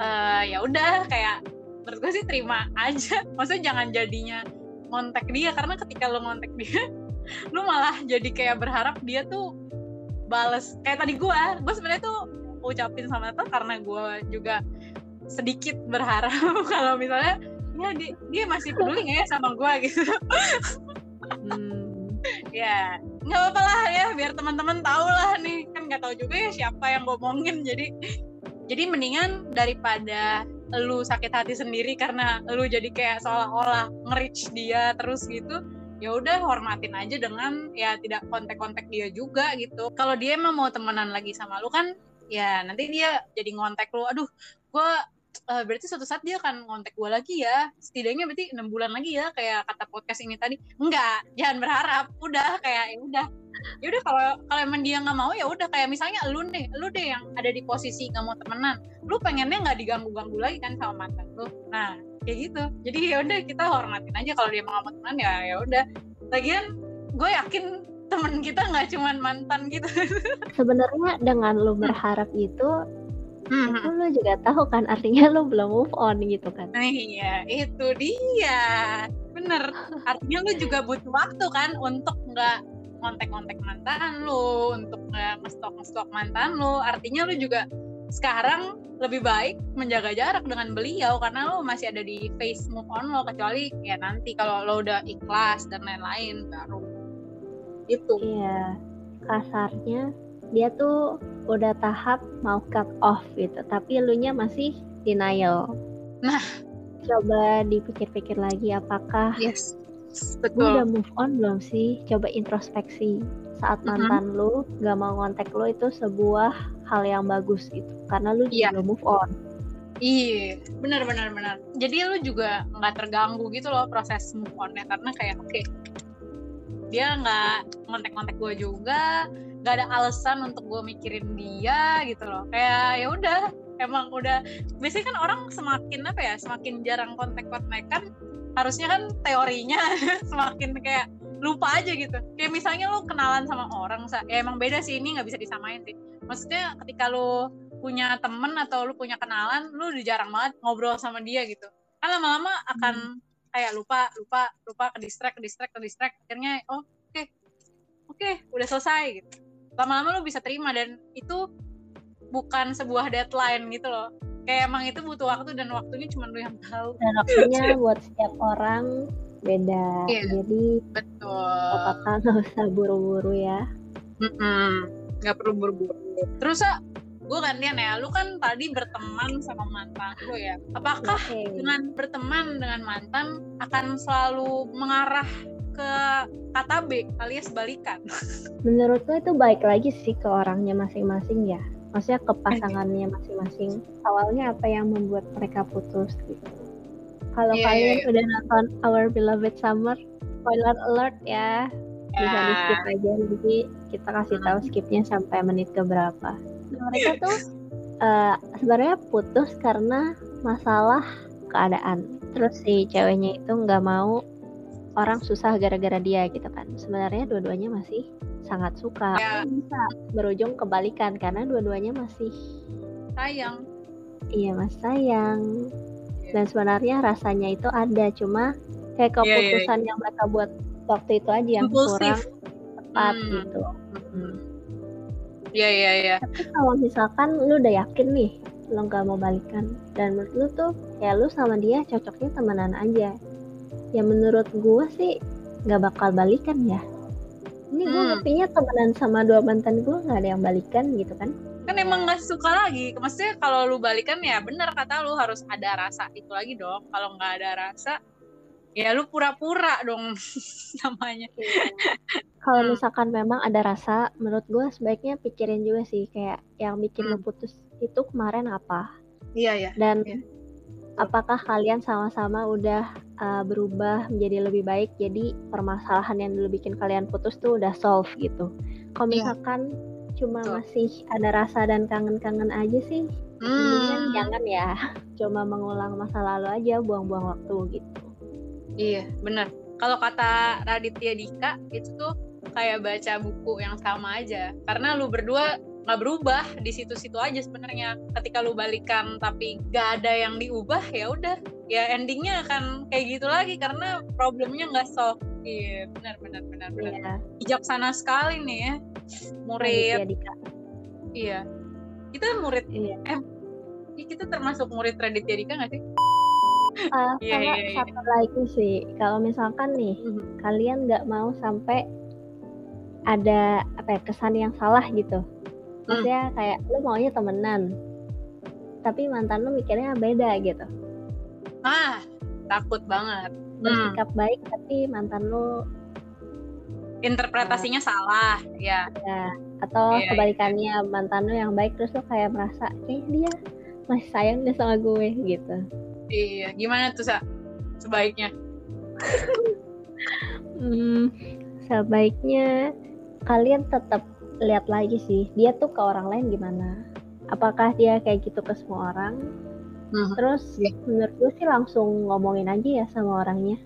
uh, ya udah kayak menurut gue sih terima aja. Maksudnya jangan jadinya ngontek dia karena ketika lo ngontek dia lo malah jadi kayak berharap dia tuh bales. Kayak tadi gue gue sebenarnya tuh ucapin sama tuh karena gue juga sedikit berharap kalau misalnya ya dia, dia masih peduli nggak ya sama gue? Gitu. Hmm ya nggak apa-apa lah ya biar teman-teman tahu lah nih. Kan nggak tahu juga ya siapa yang ngomongin jadi jadi mendingan daripada lu sakit hati sendiri karena lu jadi kayak seolah-olah nge dia terus gitu ya udah hormatin aja dengan ya tidak kontak-kontak dia juga gitu. Kalau dia emang mau temenan lagi sama lu kan ya nanti dia jadi ngontek lu aduh gue uh, berarti suatu saat dia akan ngontek gue lagi ya. Setidaknya berarti enam bulan lagi ya kayak kata podcast ini tadi. Enggak jangan berharap. Udah kayak ya udah. Ya udah kalau kalau emang dia nggak mau ya udah. Kayak misalnya lu nih lu deh yang ada di posisi nggak mau temenan. Lu pengennya nggak diganggu ganggu lagi kan sama mantan lu. Nah kayak gitu. Jadi ya udah kita hormatin aja kalau dia mau temenan ya ya udah. Lagian gue yakin temen kita nggak cuman mantan gitu. Sebenarnya dengan lu berharap itu hmm. itu lu juga tahu kan artinya lu belum move on gitu kan? Nah, iya itu dia. Bener. Artinya lu juga butuh waktu kan untuk nggak ngontek-ngontek mantan lu untuk nggak ngestok-ngestok mantan lu artinya lu juga sekarang lebih baik menjaga jarak dengan beliau karena lo masih ada di face move on lo kecuali ya nanti kalau lo udah ikhlas dan lain-lain baru itu iya kasarnya dia tuh udah tahap mau cut off gitu. Tapi lu nya masih denial. Nah. Coba dipikir-pikir lagi apakah yes. betul. lu udah move on belum sih? Coba introspeksi. Saat mantan mm -hmm. lu gak mau ngontek lu itu sebuah hal yang bagus gitu. Karena lu yeah. juga move on. Iya, benar benar benar. Jadi lu juga nggak terganggu gitu loh proses move onnya. Karena kayak oke, okay, dia nggak ngontek-ngontek gue juga, gak ada alasan untuk gue mikirin dia gitu loh. Kayak ya udah emang udah. Biasanya kan orang semakin apa ya semakin jarang kontak-kontakan harusnya kan teorinya semakin kayak lupa aja gitu. Kayak misalnya lo kenalan sama orang ya emang beda sih ini nggak bisa disamain sih. Maksudnya ketika lo punya temen atau lo punya kenalan lo udah jarang banget ngobrol sama dia gitu. Kan lama-lama akan kayak lupa lupa lupa ke distract ke distract ke distract. Akhirnya oh oke okay. oke okay, udah selesai gitu lama-lama lu bisa terima dan itu bukan sebuah deadline gitu loh. Kayak emang itu butuh waktu dan waktunya cuma lu yang tahu. Dan waktunya buat setiap orang beda. Yeah, jadi betul. apakah nggak usah buru-buru ya. Nggak perlu buru-buru. Terus ah gue gantian ya. Lu kan tadi berteman sama mantan lu ya. Apakah okay. dengan berteman dengan mantan akan selalu mengarah ke kata B alias balikan. Menurutku itu baik lagi sih ke orangnya masing-masing ya. Maksudnya ke pasangannya masing-masing. Awalnya apa yang membuat mereka putus gitu. Kalau yeah, kalian yeah, yeah. udah nonton Our Beloved Summer, spoiler alert ya. Yeah. Bisa di skip aja jadi kita kasih tahu skipnya sampai menit ke berapa. Mereka tuh uh, sebenarnya putus karena masalah keadaan. Terus si ceweknya itu nggak mau orang susah gara-gara dia gitu kan sebenarnya dua-duanya masih sangat suka ya. bisa berujung kebalikan karena dua-duanya masih sayang iya mas sayang ya. dan sebenarnya rasanya itu ada cuma kayak iya, iya, iya. keputusan ya, ya. yang mereka buat waktu itu aja yang Impulsif. kurang tepat hmm. gitu Iya iya iya. Tapi kalau misalkan lu udah yakin nih lo gak mau balikan dan menurut lu tuh ya lu sama dia cocoknya temenan aja ya menurut gue sih nggak bakal balikan ya ini gue hmm. ngertinya temenan sama dua mantan gue nggak ada yang balikan gitu kan kan emang nggak suka lagi maksudnya kalau lu balikan ya bener kata lu harus ada rasa itu lagi dong kalau nggak ada rasa ya lu pura-pura dong namanya iya. kalau hmm. misalkan memang ada rasa menurut gue sebaiknya pikirin juga sih kayak yang bikin hmm. lu putus itu kemarin apa iya ya dan iya apakah kalian sama-sama udah uh, berubah menjadi lebih baik jadi permasalahan yang dulu bikin kalian putus tuh udah solve gitu kalau iya. misalkan yeah. cuma Betul. masih ada rasa dan kangen-kangen aja sih hmm. jangan ya cuma mengulang masa lalu aja buang-buang waktu gitu iya bener kalau kata Raditya Dika itu tuh kayak baca buku yang sama aja karena lu berdua nggak berubah di situ-situ aja sebenarnya. Ketika lu balikan tapi gak ada yang diubah ya udah. Ya endingnya akan kayak gitu lagi karena problemnya nggak solve. Iya benar benar benar benar. Iya. bijaksana sekali nih ya murid. Iya. Kita murid iya. eh kita termasuk murid Raditya Dika nggak sih? Uh, yeah, yeah, yeah. satu lagi sih, kalau misalkan nih mm -hmm. kalian nggak mau sampai ada apa ya, kesan yang salah gitu maksudnya hmm. kayak lu maunya temenan tapi mantan lu mikirnya beda gitu ah takut banget bersikap hmm. baik tapi mantan lu interpretasinya uh, salah ya. ya atau yeah, iya. kebalikannya yeah. mantan lu yang baik terus lu kayak merasa eh dia masih sayang deh sama gue gitu iya gimana tuh sa sebaiknya hmm, sebaiknya kalian tetap lihat lagi sih dia tuh ke orang lain gimana apakah dia kayak gitu ke semua orang hmm. terus yeah. menurut gue sih langsung ngomongin aja ya sama orangnya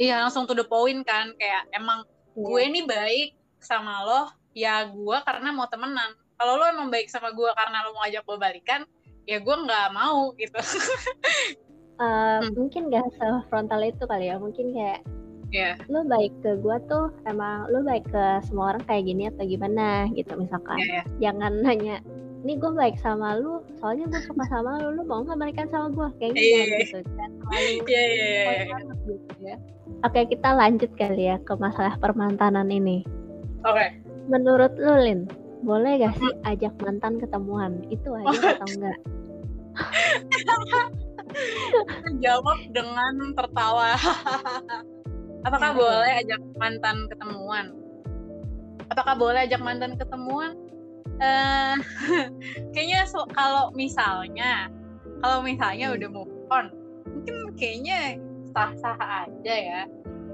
iya langsung to the point kan kayak emang yeah. gue nih baik sama lo ya gue karena mau temenan kalau lo emang baik sama gue karena lo mau ajak gue balikan ya gue nggak mau gitu uh, hmm. mungkin gak frontal itu kali ya mungkin kayak yeah. lo baik ke gue tuh emang lo baik ke semua orang kayak gini atau gimana gitu misalkan yeah, yeah. jangan nanya ini gue baik sama lu soalnya gue suka sama lu lu mau nggak balikan sama gue kayak gitu, yeah, gitu kan yeah, yeah, yeah. gitu ya oke kita lanjut kali ya ke masalah permantanan ini oke okay. menurut lu Lin boleh gak sih ajak mantan ketemuan itu aja oh. atau enggak jawab dengan tertawa apakah ya, boleh ajak mantan ketemuan? Apakah boleh ajak mantan ketemuan? Uh, kayaknya so, kalau misalnya kalau misalnya hmm. udah move on mungkin kayaknya sah-sah aja ya.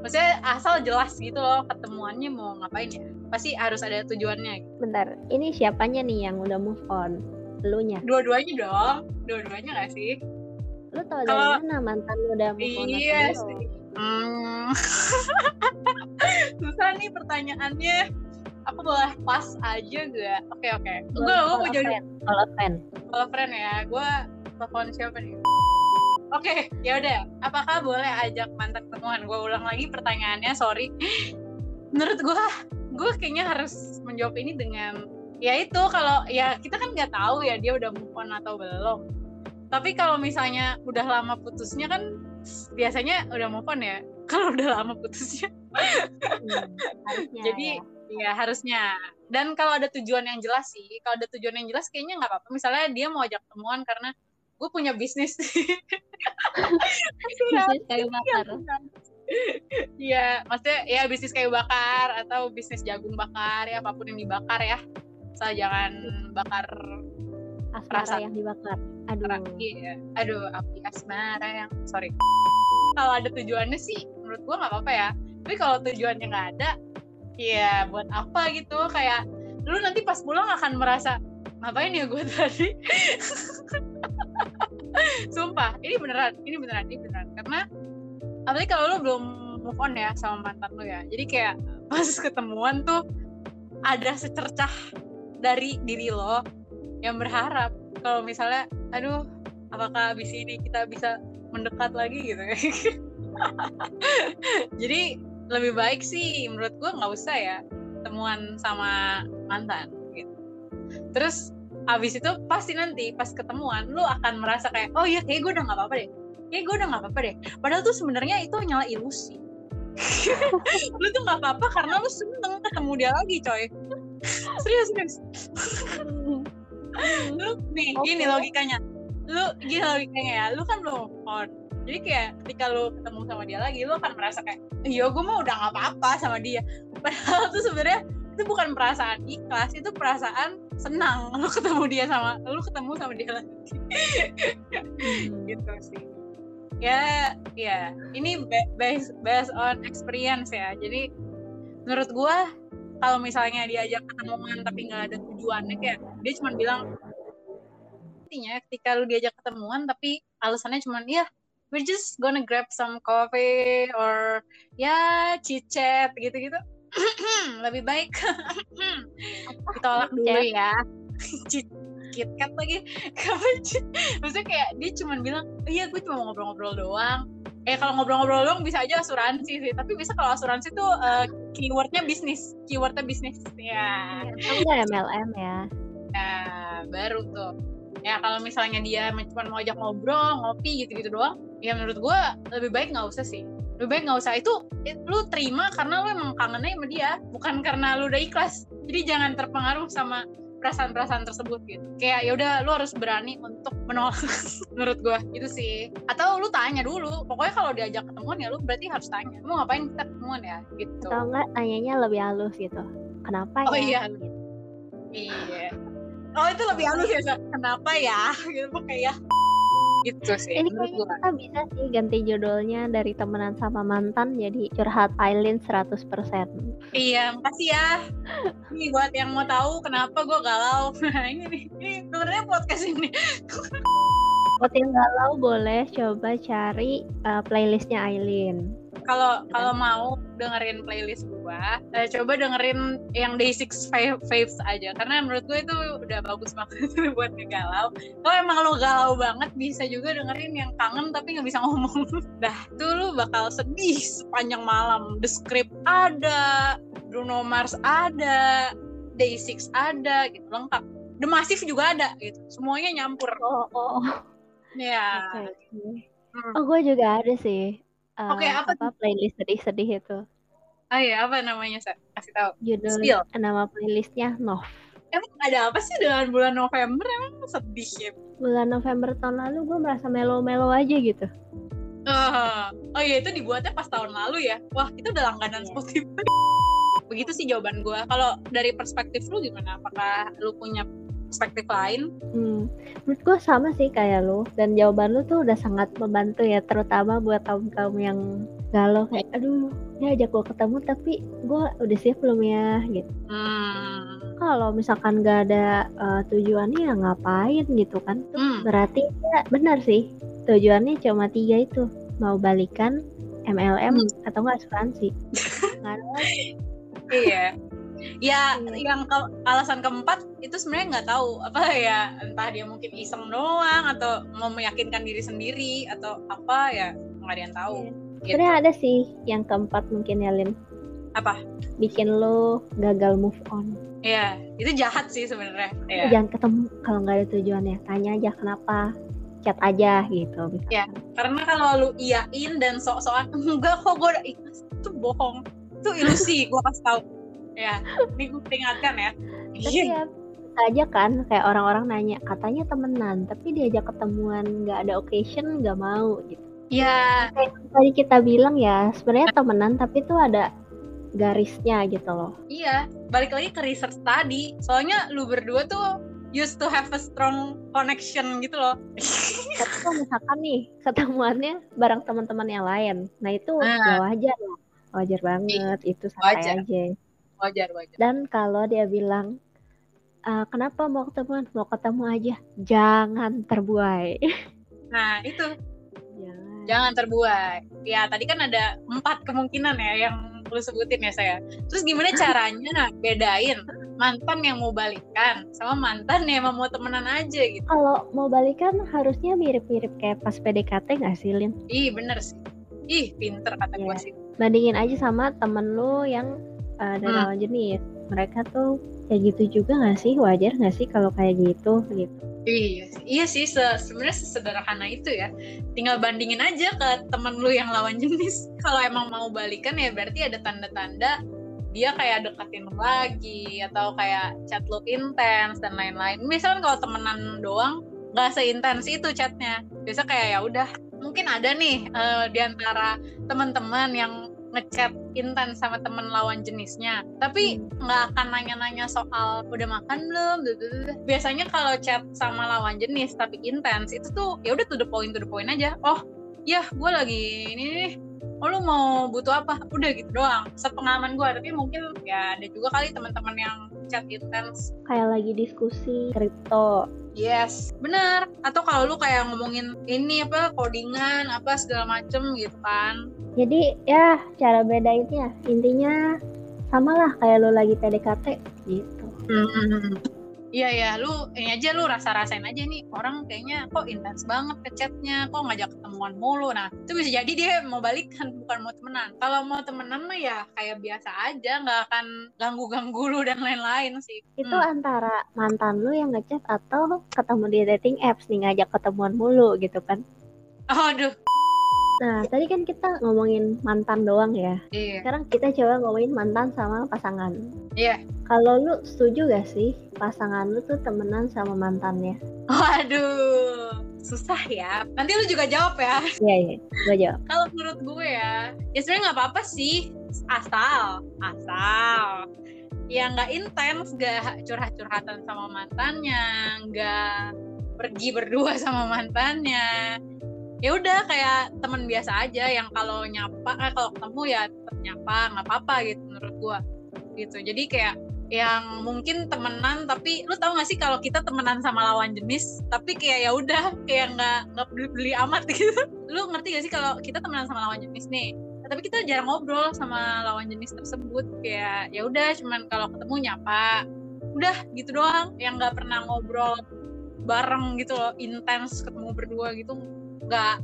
Maksudnya asal jelas gitu loh ketemuannya mau ngapain ya. Pasti harus ada tujuannya. Bentar ini siapanya nih yang udah move on? Lu nya dua-duanya dong. Dua-duanya gak sih? Lu tau dari mana mantan lu udah move on iya sih hmm. susah nih pertanyaannya aku boleh pas aja gak oke oke gue gue mau jadi kalau friend kalau friend ya gue telepon siapa nih Oke, okay, ya udah. Apakah boleh ajak mantan ketemuan? Gue ulang lagi pertanyaannya, sorry. Menurut gue, gue kayaknya harus menjawab ini dengan ya itu kalau ya kita kan nggak tahu ya dia udah move on atau belum. Tapi kalau misalnya udah lama putusnya kan biasanya udah move on ya. Kalau udah lama putusnya. Hmm, Jadi ya. ya harusnya. Dan kalau ada tujuan yang jelas sih, kalau ada tujuan yang jelas kayaknya nggak apa-apa. Misalnya dia mau ajak ketemuan karena gue punya bisnis bisnis kayu bakar Iya, maksudnya ya bisnis kayu bakar atau bisnis jagung bakar ya apa pun yang dibakar ya. Saya jangan bakar asmara rasa. yang dibakar. Aduh. Iya. Aduh, api asmara yang sorry. Kalau ada tujuannya sih menurut gua nggak apa-apa ya. Tapi kalau tujuannya nggak ada, ya buat apa gitu? Kayak lu nanti pas pulang akan merasa ngapain ya gue tadi sumpah ini beneran ini beneran ini beneran karena apalagi kalau lo belum move on ya sama mantan lo ya jadi kayak pas ketemuan tuh ada secercah dari diri lo yang berharap kalau misalnya aduh apakah abis ini kita bisa mendekat lagi? gitu. Jadi lebih baik sih menurut gue nggak usah ya temuan sama mantan terus abis itu pasti nanti pas ketemuan lu akan merasa kayak oh iya kayak gue udah nggak apa-apa deh. Kayak gue udah nggak apa-apa deh. Padahal tuh sebenarnya itu nyala ilusi. Lu tuh nggak apa-apa karena lu seneng ketemu dia lagi coy. Serius serius lu nih okay. gini logikanya. Lu gini logikanya ya lu kan belum on. Jadi kayak ketika lu ketemu sama dia lagi lu akan merasa kayak iya gue mah udah nggak apa-apa sama dia. Padahal tuh sebenarnya itu bukan perasaan ikhlas itu perasaan senang lu ketemu dia sama lu ketemu sama dia lagi. Hmm. gitu sih. Ya ya ini based based on experience ya. Jadi menurut gua kalau misalnya diajak ketemuan tapi nggak ada tujuannya kayak dia cuma bilang intinya ketika lu diajak ketemuan tapi alasannya cuma ya we're just gonna grab some coffee or ya chit chat gitu-gitu. Lebih baik ditolak dulu. ya KitKat lagi. Maksudnya kayak dia cuma bilang iya gue cuma ngobrol-ngobrol doang. Eh kalau ngobrol-ngobrol doang bisa aja asuransi sih tapi bisa kalau asuransi tuh uh, keywordnya bisnis keywordnya bisnis. Ya enggak MLM ya. Ya baru tuh. Ya kalau misalnya dia cuma mau ajak ngobrol ngopi gitu-gitu doang ya menurut gue lebih baik nggak usah sih. Lebih baik nggak usah. Itu lu terima karena lu emang kangennya sama dia bukan karena lu udah ikhlas. Jadi jangan terpengaruh sama perasaan-perasaan tersebut gitu. Kayak ya udah lu harus berani untuk menolak. Menurut gue itu sih. Atau lu tanya dulu pokoknya kalau diajak ketemuan ya lu berarti harus tanya mau ngapain kita ketemuan ya? Gitu. Atau enggak tanyanya lebih halus gitu. Kenapa oh, ya? iya. gitu. iya. Oh itu lebih halus ya kenapa ya? Gitu kayak gitu sih ini kayaknya kita bisa sih ganti judulnya dari temenan sama mantan jadi curhat Aileen 100% iya makasih ya. Ini buat yang mau tahu kenapa gue galau. Ini nih ini sebenarnya podcast ini buat yang galau boleh coba cari uh, playlistnya Aileen. Kalau kalau mau dengerin playlist gua eh, coba dengerin yang day six faves aja. Karena menurut gue itu udah bagus banget buat ngegalau kalau emang lo galau banget bisa juga dengerin yang kangen tapi nggak bisa ngomong. Dah tuh lu bakal sedih sepanjang malam. The Script ada Bruno Mars ada Day Six ada gitu. Lengkap. The Massive juga ada gitu. Semuanya nyampur. Oh, oh. Ya okay. hmm. oh gue juga ada sih uh, Oke, okay, apa, apa playlist sedih-sedih itu? Oh iya, apa namanya, Sa? Kasih tahu. Judul Spill. nama playlistnya Nov. Emang ada apa sih dengan bulan November? Emang sedih ya? Bulan November tahun lalu gue merasa melo-melo aja gitu. Uh, oh iya, itu dibuatnya pas tahun lalu ya? Wah, itu udah langganan yeah. Spotify. Begitu sih jawaban gue. Kalau dari perspektif lu gimana? Apakah lu punya perspektif lain? Hmm, menurut gue sama sih kayak lu dan jawaban lu tuh udah sangat membantu ya terutama buat kaum kaum yang galau kayak aduh ya ajak gue ketemu tapi gue udah siap belum ya gitu. Hmm. Kalau misalkan gak ada uh, tujuannya ya ngapain gitu kan? Hmm. Berarti ya benar sih tujuannya cuma tiga itu mau balikan MLM hmm. atau nggak asuransi. iya ya hmm. yang ke, alasan keempat itu sebenarnya nggak tahu apa ya entah dia mungkin iseng doang atau mau meyakinkan diri sendiri atau apa ya nggak ada yang tahu yeah. gitu. sebenarnya ada sih yang keempat mungkin ya Lin apa bikin lo gagal move on Iya, itu jahat sih sebenarnya. Ya. Jangan ketemu kalau nggak ada tujuannya. Tanya aja kenapa, chat aja gitu. Iya, karena kalau lu iyain dan sok-sokan enggak kok gue udah ikhlas itu bohong, itu ilusi. gue kasih tahu ya. Ini gue peringatkan ya tapi ya aja kan kayak orang-orang nanya katanya temenan tapi diajak ketemuan nggak ada occasion nggak mau gitu. Ya kayak tadi kita bilang ya sebenarnya temenan tapi tuh ada garisnya gitu loh. Iya balik lagi ke research tadi. Soalnya lu berdua tuh used to have a strong connection gitu loh. Tapi kalau misalkan nih ketemuannya bareng teman-teman yang lain, nah itu nah. ya wajar lah, wajar banget, itu santai wajar. aja wajar wajar. Dan kalau dia bilang uh, kenapa mau ketemu mau ketemu aja. Jangan terbuai. Nah itu. Jangan. jangan terbuai. Ya tadi kan ada empat kemungkinan ya yang lu sebutin ya saya. Terus gimana caranya bedain mantan yang mau balikan sama mantan yang mau temenan aja gitu? Kalau mau balikan harusnya mirip-mirip kayak pas PDKT gak sih Lin? Ih bener sih. Ih pinter kata yeah. gue sih. Bandingin aja sama temen lu yang uh, dari hmm. lawan jenis. Mereka tuh kayak gitu juga gak sih? Wajar gak sih kalau kayak gitu gitu? Iya iya sih se sebenarnya sesederhana itu ya. Tinggal bandingin aja ke temen lu yang lawan jenis. Kalau emang mau balikan ya berarti ada tanda-tanda dia kayak deketin lu lagi atau kayak chat lu intens dan lain-lain. Misalkan kalau temenan doang gak seintens itu chatnya. Biasa kayak ya udah mungkin ada nih uh, di antara teman-teman yang ngechat intens sama temen lawan jenisnya. Tapi hmm. nggak akan nanya-nanya soal udah makan belum? Biasanya kalau chat sama lawan jenis tapi intens itu tuh ya udah to the point to the point aja. Oh ya gue lagi ini nih. Oh lu mau butuh apa? Udah gitu doang. Sepengalaman gue tapi mungkin ya ada juga kali teman-teman yang chat intens. Kayak lagi diskusi kripto. Yes, benar. Atau kalau lu kayak ngomongin ini apa codingan apa segala macem gitu kan. Jadi ya cara bedainnya intinya sama lah kayak lu lagi PDKT gitu. Hmm. Iya ya, lu ini aja lu rasa-rasain aja nih orang kayaknya kok intens banget ke chatnya, kok ngajak ketemuan mulu. Nah, itu bisa jadi dia mau balikan bukan mau temenan. Kalau mau temenan mah ya kayak biasa aja, nggak akan ganggu-ganggu lu dan lain-lain sih. Itu hmm. antara mantan lu yang ngechat atau ketemu di dating apps nih ngajak ketemuan mulu gitu kan? Aduh. Nah, tadi kan kita ngomongin mantan doang ya. Iya. Sekarang kita coba ngomongin mantan sama pasangan. Iya. Kalau lu setuju gak sih pasangan lu tuh temenan sama mantannya? Waduh, susah ya. Nanti lu juga jawab ya. Iya, iya. Gue jawab. Kalau menurut gue ya, ya sebenarnya nggak apa-apa sih. Asal, asal ya nggak intens, nggak curhat-curhatan sama mantannya, nggak pergi berdua sama mantannya ya udah kayak teman biasa aja yang kalau nyapa eh, kalau ketemu ya tetap nyapa nggak apa-apa gitu menurut gua gitu. Jadi kayak yang mungkin temenan tapi lu tau gak sih kalau kita temenan sama lawan jenis tapi kayak ya udah kayak nggak nggak beli, beli amat gitu. Lu ngerti gak sih kalau kita temenan sama lawan jenis nih tapi kita jarang ngobrol sama lawan jenis tersebut kayak ya udah cuman kalau ketemu nyapa udah gitu doang. Yang nggak pernah ngobrol bareng gitu loh intens ketemu berdua gitu nggak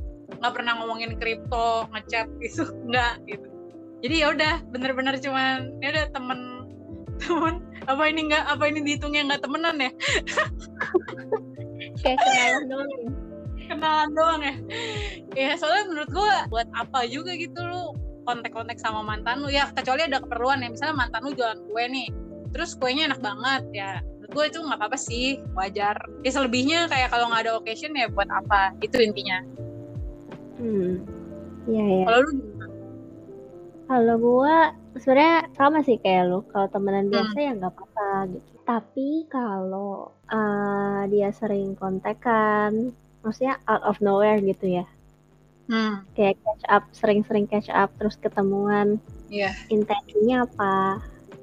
nggak pernah ngomongin kripto ngechat gitu nggak gitu. Jadi ya udah bener-bener cuman ya udah temen temen. Apa ini nggak apa ini dihitungnya nggak temenan ya? Kayak kenalan doang ya? Kenalan doang ya. Ya soalnya menurut gue buat apa juga gitu lu kontak-kontak sama mantan lu. Ya kecuali ada keperluan ya. Misalnya mantan lu jualan kue nih terus kuenya enak banget ya gue itu nggak apa-apa sih wajar. Ya selebihnya kayak kalau nggak ada occasion ya buat apa itu intinya. Hmm iya ya kalau lu kalau gue sebenarnya sama sih kayak lu kalau temenan Hmm. biasa ya nggak apa-apa gitu. Tapi kalau uh, dia sering kontekan maksudnya out of nowhere gitu ya. Hmm. Kayak catch up sering-sering catch up terus ketemuan. Iya. Intensinya apa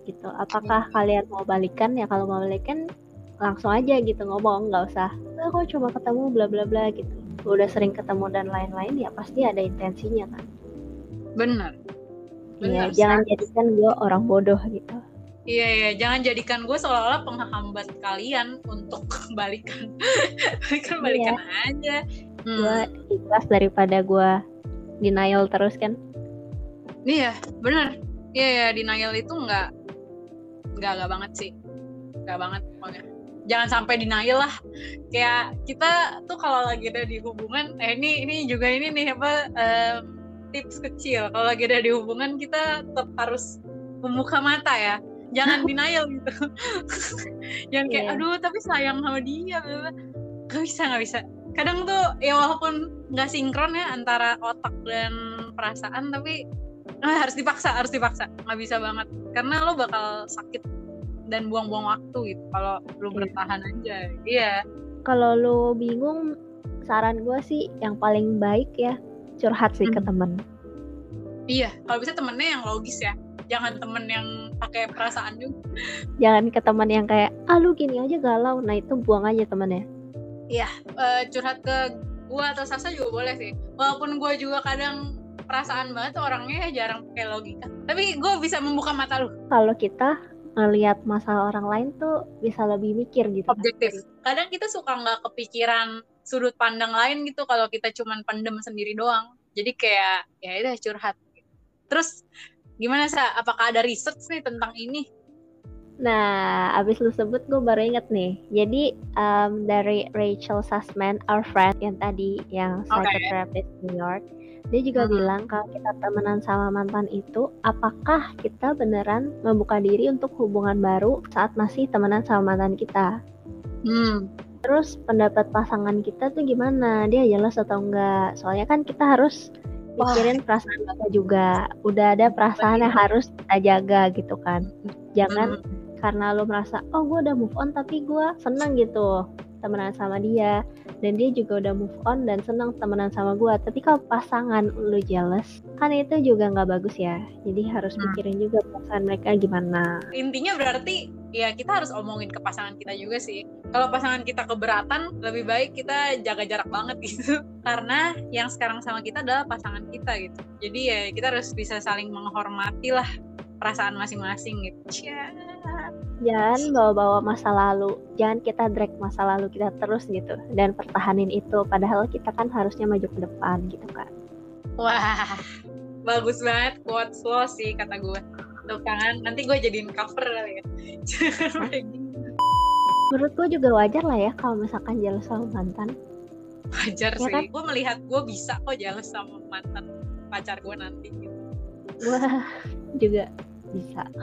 gitu. Apakah kalian mau balikan? Ya kalau mau balikan langsung aja gitu ngomong nggak usah "Ah, kok cuma ketemu bla bla bla gitu. Udah sering ketemu dan lain-lain ya pasti ada intensinya kan? Bener Iya, Benar, jangan jadikan gue orang bodoh gitu. Iya, iya, jangan jadikan gue seolah-olah penghambat kalian untuk balikan. balikan balikan aja. Hmm. gue ikhlas daripada gue denial terus kan? Iya, bener. Iya, ya, denial itu nggak nggak nggak banget sih, nggak banget pokoknya. Jangan sampai denial lah. Kayak kita tuh kalau lagi ada di hubungan, eh ini ini juga ini nih apa em, tips kecil. Kalau lagi ada di hubungan kita tetap harus membuka mata ya. Jangan denial gitu. Jangan kayak Iya. aduh tapi sayang sama dia. Gak bisa nggak bisa. Kadang tuh ya walaupun nggak sinkron ya antara otak dan perasaan tapi ah, harus dipaksa harus dipaksa. Nggak bisa banget. Karena lo bakal sakit dan buang-buang waktu gitu kalau lo Iya. bertahan aja. Iya. Kalau lu bingung saran gue sih yang paling baik ya curhat sih ke Hmm. temen. Iya kalau bisa temennya yang logis ya. Jangan temen yang pakai perasaan juga. Jangan ke teman yang kayak ah lu gini aja galau. Nah itu buang aja temennya. Eh, curhat ke gua atau Sasa juga boleh sih. Walaupun gua juga kadang perasaan banget tuh orangnya jarang pakai logika. Tapi gue bisa membuka mata lu. Kalau kita ngelihat masalah orang lain tuh bisa lebih mikir gitu. Objektif. Kadang kita suka nggak kepikiran sudut pandang lain gitu kalau kita cuman pendem sendiri doang. Jadi kayak ya udah curhat. Terus gimana sa? Apakah ada research nih tentang ini? Nah, abis lu sebut gue baru inget nih. Jadi um, dari Rachel Sussman, our friend yang tadi yang Oke. psychotherapist New York, dia juga Mhm. bilang kalau kita temenan sama mantan itu, apakah kita beneran membuka diri untuk hubungan baru saat masih temenan sama mantan kita? hmm Terus pendapat pasangan kita tuh gimana? Dia jelas atau enggak? Soalnya kan kita harus Wah. mikirin perasaan kita juga. Udah ada perasaan yang harus kita jaga gitu kan. Jangan Hmm. karena lo merasa oh gue udah move on tapi gue seneng gitu temenan sama dia. Dan dia juga udah move on dan seneng temenan sama gue tapi kalau pasangan lo jealous kan itu juga nggak bagus ya. Jadi harus Hmm. mikirin juga perasaan mereka gimana. Intinya berarti ya kita harus omongin ke pasangan kita juga sih. Kalau pasangan kita keberatan lebih baik kita jaga jarak banget gitu. Karena yang sekarang sama kita adalah pasangan kita gitu. Jadi ya kita harus bisa saling menghormati lah perasaan masing-masing gitu jangan bawa-bawa masa lalu jangan kita drag masa lalu kita terus gitu dan pertahanin itu padahal kita kan harusnya maju ke depan gitu kan Wah, bagus banget quotes lo sih kata gue. Tuh kan, nanti gue jadiin cover kali ya. Menurut gue juga wajar lah ya kalau misalkan jealous sama mantan wajar ya, sih kan? gue melihat gue bisa kok jealous sama mantan pacar gue nanti gitu. gue juga bisa.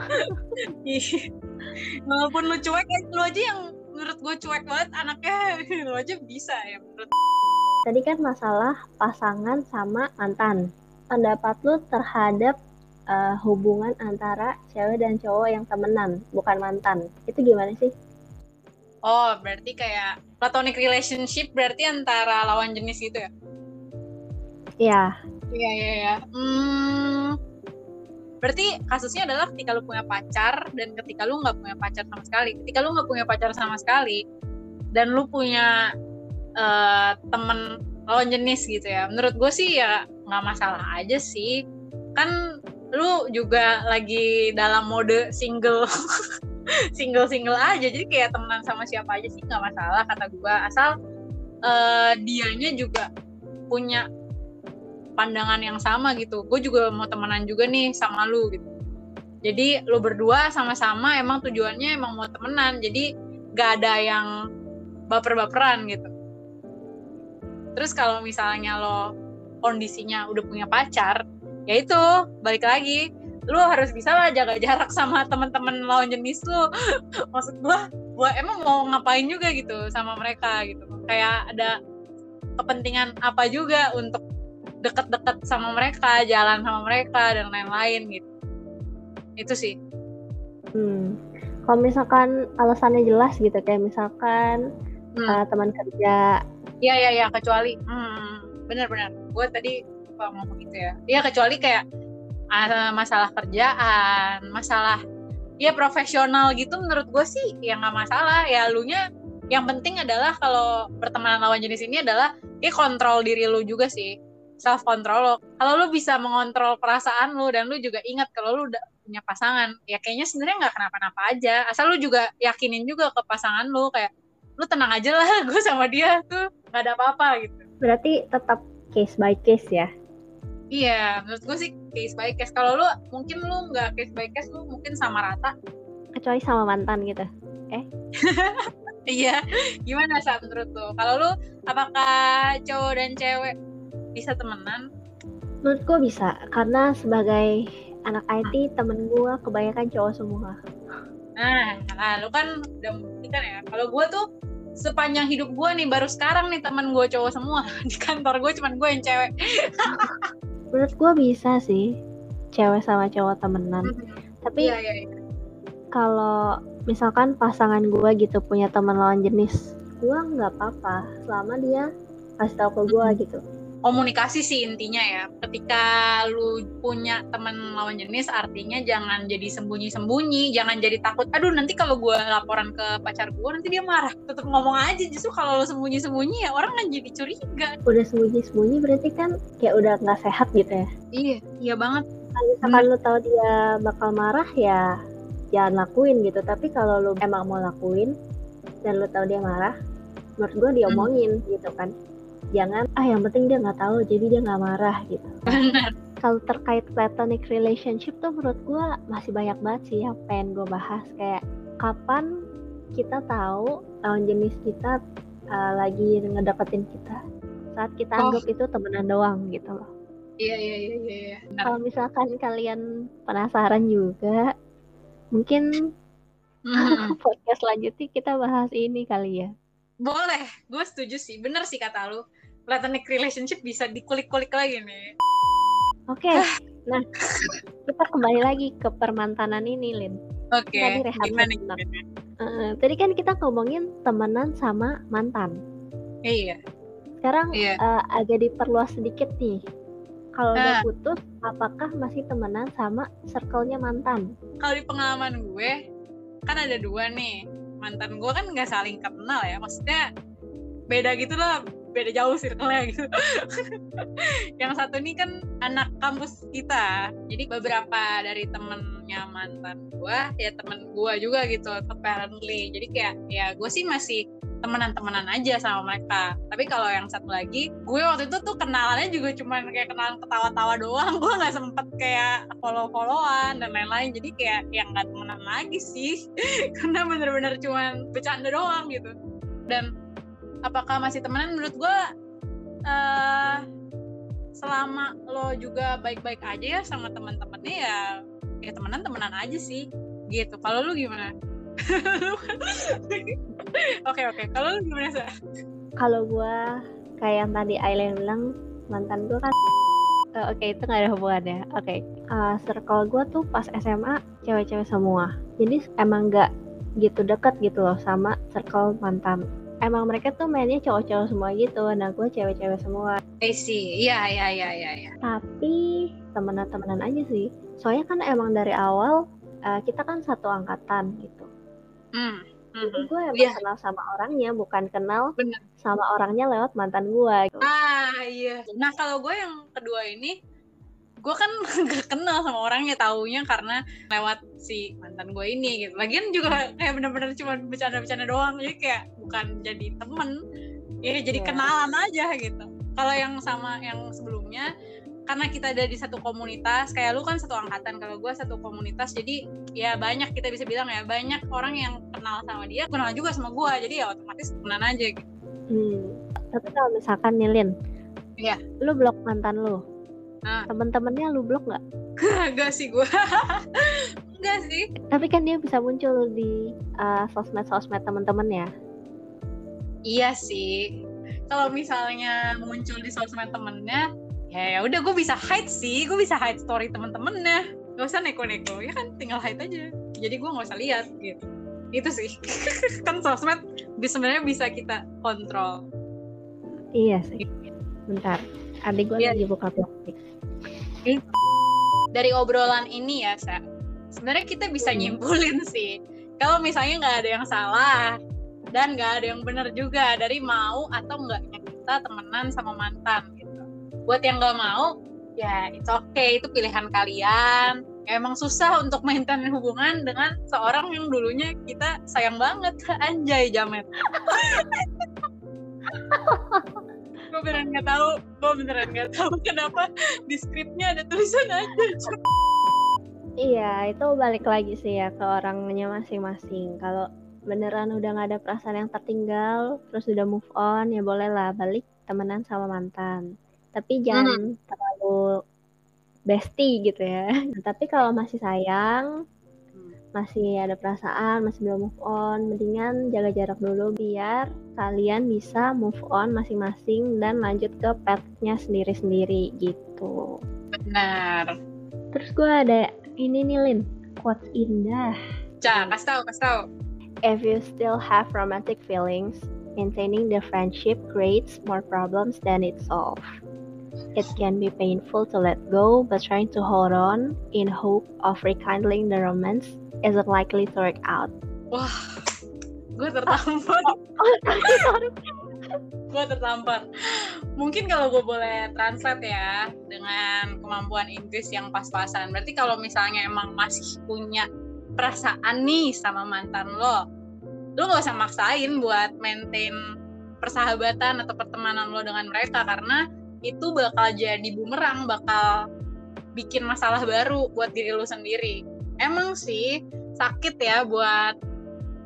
Walaupun lu cuek ya lu aja yang menurut gue cuek banget anaknya lu aja bisa ya menurut. Tadi kan masalah pasangan sama mantan. Pendapat lu terhadap uh, hubungan antara cewek dan cowok yang temenan bukan mantan. Itu gimana sih? Oh berarti kayak platonic relationship berarti antara lawan jenis gitu ya? Iya. Iya iya iya. Hmm, berarti kasusnya adalah ketika lu punya pacar dan ketika lu nggak punya pacar sama sekali. Ketika lu nggak punya pacar sama sekali dan lu punya uh, temen lawan jenis gitu ya menurut gue sih ya nggak masalah aja sih. Kan lu juga lagi dalam mode single single single aja. Jadi kayak temenan sama siapa aja sih nggak masalah kata gue asal uh, dianya juga punya pandangan yang sama gitu. Gue juga mau temenan juga nih sama lu gitu. Jadi lu berdua sama-sama emang tujuannya emang mau temenan. Jadi gak ada yang baper-baperan gitu. Terus kalau misalnya lo kondisinya udah punya pacar ya itu balik lagi. Lu harus bisa lah jaga jarak sama teman-teman lawan jenis lu. Maksud gua gua emang mau ngapain juga gitu sama mereka gitu. Kayak ada kepentingan apa juga untuk deket-deket sama mereka jalan sama mereka dan lain-lain gitu. Itu sih. Hmm. kalau misalkan alasannya jelas gitu kayak misalkan hmm. uh, teman kerja. Iya iya iya kecuali hmm, benar-benar gue tadi ngomong gitu ya. Iya kecuali kayak uh, masalah kerjaan masalah ya profesional gitu menurut gue sih ya nggak masalah. Ya lu nya yang penting adalah kalau pertemanan lawan jenis ini adalah ya kontrol diri lu juga sih self control lo. Kalau lu bisa mengontrol perasaan lu dan lu juga ingat kalau lu udah punya pasangan ya kayaknya sebenarnya nggak kenapa-napa aja. Asal lu juga yakinin juga ke pasangan lu kayak lu tenang aja lah gue sama dia tuh nggak ada apa-apa gitu. Berarti tetap case by case ya? Iya menurut gue sih case by case. Kalau lu mungkin lu nggak case by case lu mungkin sama rata. Kecuali sama mantan gitu. Eh? Iya gimana saat menurut lu? Kalau lu apakah cowok dan cewek bisa temenan? Menurut gue bisa, karena sebagai anak IT temen gue kebanyakan cowok semua. Nah, nah lu kan udah membuktikan ya. Kalau gue tuh sepanjang hidup gue nih baru sekarang nih temen gue cowok semua di kantor gue cuman gue yang cewek. Menurut gue bisa sih cewek sama cowok temenan. Hmm. Tapi iya, iya, iya. kalau misalkan pasangan gue gitu punya teman lawan jenis, gue nggak apa-apa selama dia kasih tau ke gue hmm. gitu komunikasi sih intinya ya. Ketika lu punya teman lawan jenis, artinya jangan jadi sembunyi-sembunyi, jangan jadi takut. Aduh nanti kalau gue laporan ke pacar gue nanti dia marah. Tetap ngomong aja. Justru kalau lu sembunyi-sembunyi ya orang kan jadi curiga. Udah sembunyi-sembunyi berarti kan kayak udah nggak sehat gitu ya? Iya, iya banget. Kalau misalkan hmm. lu tahu dia bakal marah ya jangan lakuin gitu. Tapi kalau lu emang mau lakuin dan lu tahu dia marah, menurut gue diomongin hmm. gitu kan jangan ah yang penting dia nggak tahu jadi dia nggak marah gitu. Kalau terkait platonic relationship tuh menurut gue masih banyak banget sih yang pengen gue bahas. Kayak kapan kita tahu lawan jenis kita uh, lagi ngedapetin kita? Saat kita oh. anggap itu temenan doang gitu loh. Iya iya iya iya, iya. kalau misalkan kalian penasaran juga mungkin mm. podcast selanjutnya kita bahas ini kali ya. Boleh gue setuju sih. Bener sih kata lu platonic relationship bisa dikulik-kulik lagi nih. Oke, okay. nah kita kembali lagi ke permantanan ini, Lin. Oke. Okay. Tadi gimana, gimana? Uh, tadi kan kita ngomongin temenan sama mantan. Iya. Sekarang iya. Uh, agak diperluas sedikit nih. Kalau uh. udah ah. putus, apakah masih temenan sama circle-nya mantan? Kalau di pengalaman gue, kan ada dua nih. Mantan gue kan nggak saling kenal ya. Maksudnya beda gitu loh beda jauh circle-nya gitu. yang satu ini kan anak kampus kita. Jadi beberapa dari temennya mantan gue, ya temen gue juga gitu, apparently. Jadi kayak ya gue sih masih temenan-temenan aja sama mereka. Tapi kalau yang satu lagi, gue waktu itu tuh kenalannya juga cuma kayak kenalan ketawa-tawa doang. Gue nggak sempet kayak follow-followan dan lain-lain. Jadi kayak yang nggak temenan lagi sih, karena bener-bener cuma bercanda doang gitu. Dan apakah masih temenan? Menurut gue uh, selama lo juga baik-baik aja ya sama teman-temannya ya ya temenan temenan aja sih gitu. Kalau lu gimana? Oke oke. Kalau lu gimana sih kalau gue kayak yang tadi Aileen bilang mantan gue kan uh, oke okay, itu nggak ada hubungannya. Oke. Okay. uh, circle gue tuh pas SMA cewek-cewek semua. Jadi emang nggak gitu deket gitu loh sama circle mantan emang mereka tuh mainnya cowok-cowok semua gitu nah gue cewek-cewek semua I see iya iya iya iya ya. tapi temenan-temenan aja sih soalnya kan emang dari awal uh, kita kan satu angkatan gitu mm. Jadi mm-hmm. gue emang yeah. kenal sama orangnya, bukan kenal Bener. sama orangnya lewat mantan gue. Gitu. Ah iya. Nah kalau gue yang kedua ini, gue kan gak kenal sama orangnya taunya karena lewat si mantan gue ini gitu. Lagian juga kayak bener-bener cuma bercanda-bercanda doang, jadi kayak bukan jadi temen, ya jadi yeah. kenalan aja gitu. Kalau yang sama yang sebelumnya, karena kita ada di satu komunitas kayak lu kan satu angkatan kalau gue satu komunitas jadi ya banyak kita bisa bilang ya banyak orang yang kenal sama dia kenal juga sama gue jadi ya otomatis kenal aja gitu hmm. tapi kalau misalkan Nilin ya lu blok mantan lu nah. temen-temennya lu blok nggak? Enggak sih gue Enggak sih. Tapi kan dia bisa muncul di uh, sosmed-sosmed temen-temennya. Iya sih. Kalau misalnya muncul di sosmed temennya ya ya udah gue bisa hide sih. Gue bisa hide story temen-temennya. Gak usah neko-neko. Ya kan tinggal hide aja. Jadi gue nggak usah lihat gitu. Itu sih. Kan sosmed sebenarnya bisa kita kontrol. Iya sih. Bentar. Adik gue yeah. lagi buka plastik dari obrolan ini ya sa. Sebenarnya kita bisa hmm. nyimpulin sih kalau misalnya nggak ada yang salah dan nggak ada yang benar juga dari mau atau enggaknya kita temenan sama mantan buat yang nggak mau ya itu oke okay, itu pilihan kalian. Ya, emang susah untuk maintain hubungan dengan seorang yang dulunya kita sayang banget. Anjay jamet gue beneran nggak tahu gue beneran nggak tahu kenapa di skripnya ada tulisan aja iya itu balik lagi sih ya ke orangnya masing-masing kalau beneran udah nggak ada perasaan yang tertinggal terus udah move on ya bolehlah balik temenan sama mantan tapi jangan hmm. terlalu bestie gitu ya. tapi kalau masih sayang, masih ada perasaan, masih belum move on, mendingan jaga jarak dulu biar kalian bisa move on masing-masing dan lanjut ke petnya sendiri-sendiri gitu. Benar. Terus gue ada ini nih Lin, quote indah. Cah, kasih tau, kasih tau. If you still have romantic feelings, maintaining the friendship creates more problems than it solves. It can be painful to let go, but trying to hold on in hope of rekindling the romance isn't likely to work out. Wah, gue tertampar. gue tertampar. Mungkin kalau gue boleh translate ya dengan kemampuan Inggris yang pas-pasan. Berarti kalau misalnya emang masih punya perasaan nih sama mantan lo, lo gak usah maksain buat maintain persahabatan atau pertemanan lo dengan mereka karena itu bakal jadi bumerang bakal bikin masalah baru buat diri lu sendiri emang sih sakit ya buat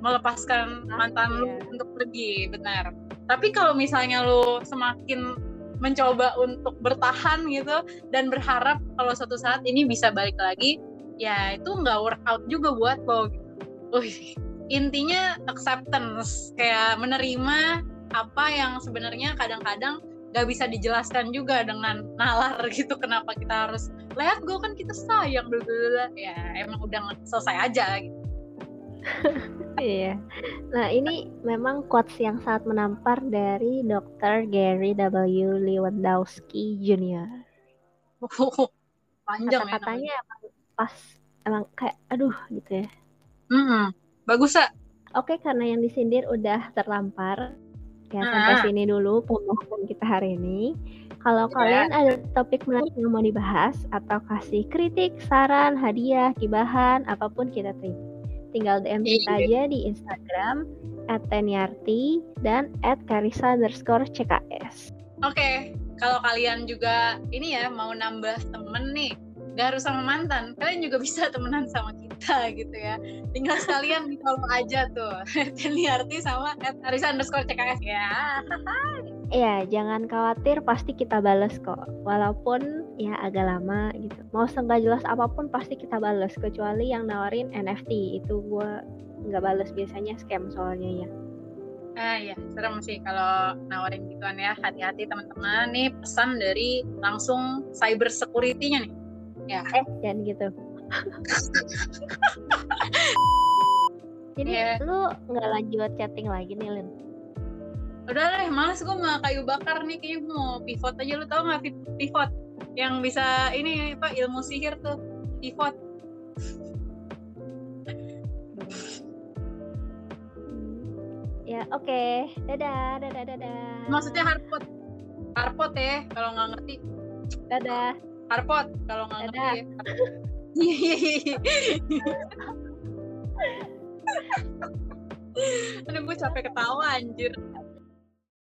melepaskan mantan lu iya. untuk pergi benar tapi kalau misalnya lu semakin mencoba untuk bertahan gitu dan berharap kalau suatu saat ini bisa balik lagi ya itu nggak workout juga buat lo gitu. Uy, intinya acceptance kayak menerima apa yang sebenarnya kadang-kadang gak bisa dijelaskan juga dengan nalar gitu kenapa kita harus lihat gue kan kita sayang dulu ya emang udah selesai aja gitu. Iya. Nah ini memang quotes yang sangat menampar dari Dr. Gary W. Lewandowski Jr. Panjang Kata katanya ya, emang pas emang kayak aduh gitu ya. Hmm, bagus ya oke karena yang disindir udah terlampar Ya, sampai ah. sini dulu pembahasan kita hari ini. Kalau yeah. kalian ada topik menarik yang mau dibahas atau kasih kritik, saran, hadiah, kibahan, apa pun kita terima. Tinggal DM kita iya. aja di Instagram @teniarti dan @karisa underscore cks. Oke, okay. kalau kalian juga ini ya mau nambah temen nih, gak harus sama mantan, kalian juga bisa temenan sama kita gitu ya tinggal sekalian di follow aja tuh Teni Arti sama Arisa underscore CKS ya Iya, jangan khawatir, pasti kita bales kok. Walaupun ya agak lama gitu. Mau senggak jelas apa pun pasti kita bales. Kecuali yang nawarin NFT itu gue nggak bales biasanya scam soalnya ya. Ah ya, serem sih kalau nawarin gituan ya. Hati-hati teman-teman. Nih pesan dari langsung cyber security-nya nih. Ya. Eh, jangan gitu. Jadi yeah. lu nggak lanjut chatting lagi nih, Lin? Udah deh, males gue mau kayu bakar nih. Kayaknya mau pivot aja. Lu tau gak pivot? Yang bisa ini apa ilmu sihir tuh. Pivot. Ya, oke. Okay. Dadah, dadah, dadah. Maksudnya harpot. Harpot ya, kalau nggak ngerti. Dadah. Harpot, kalau nggak ngerti. Aduh, gue capek ketawa anjir.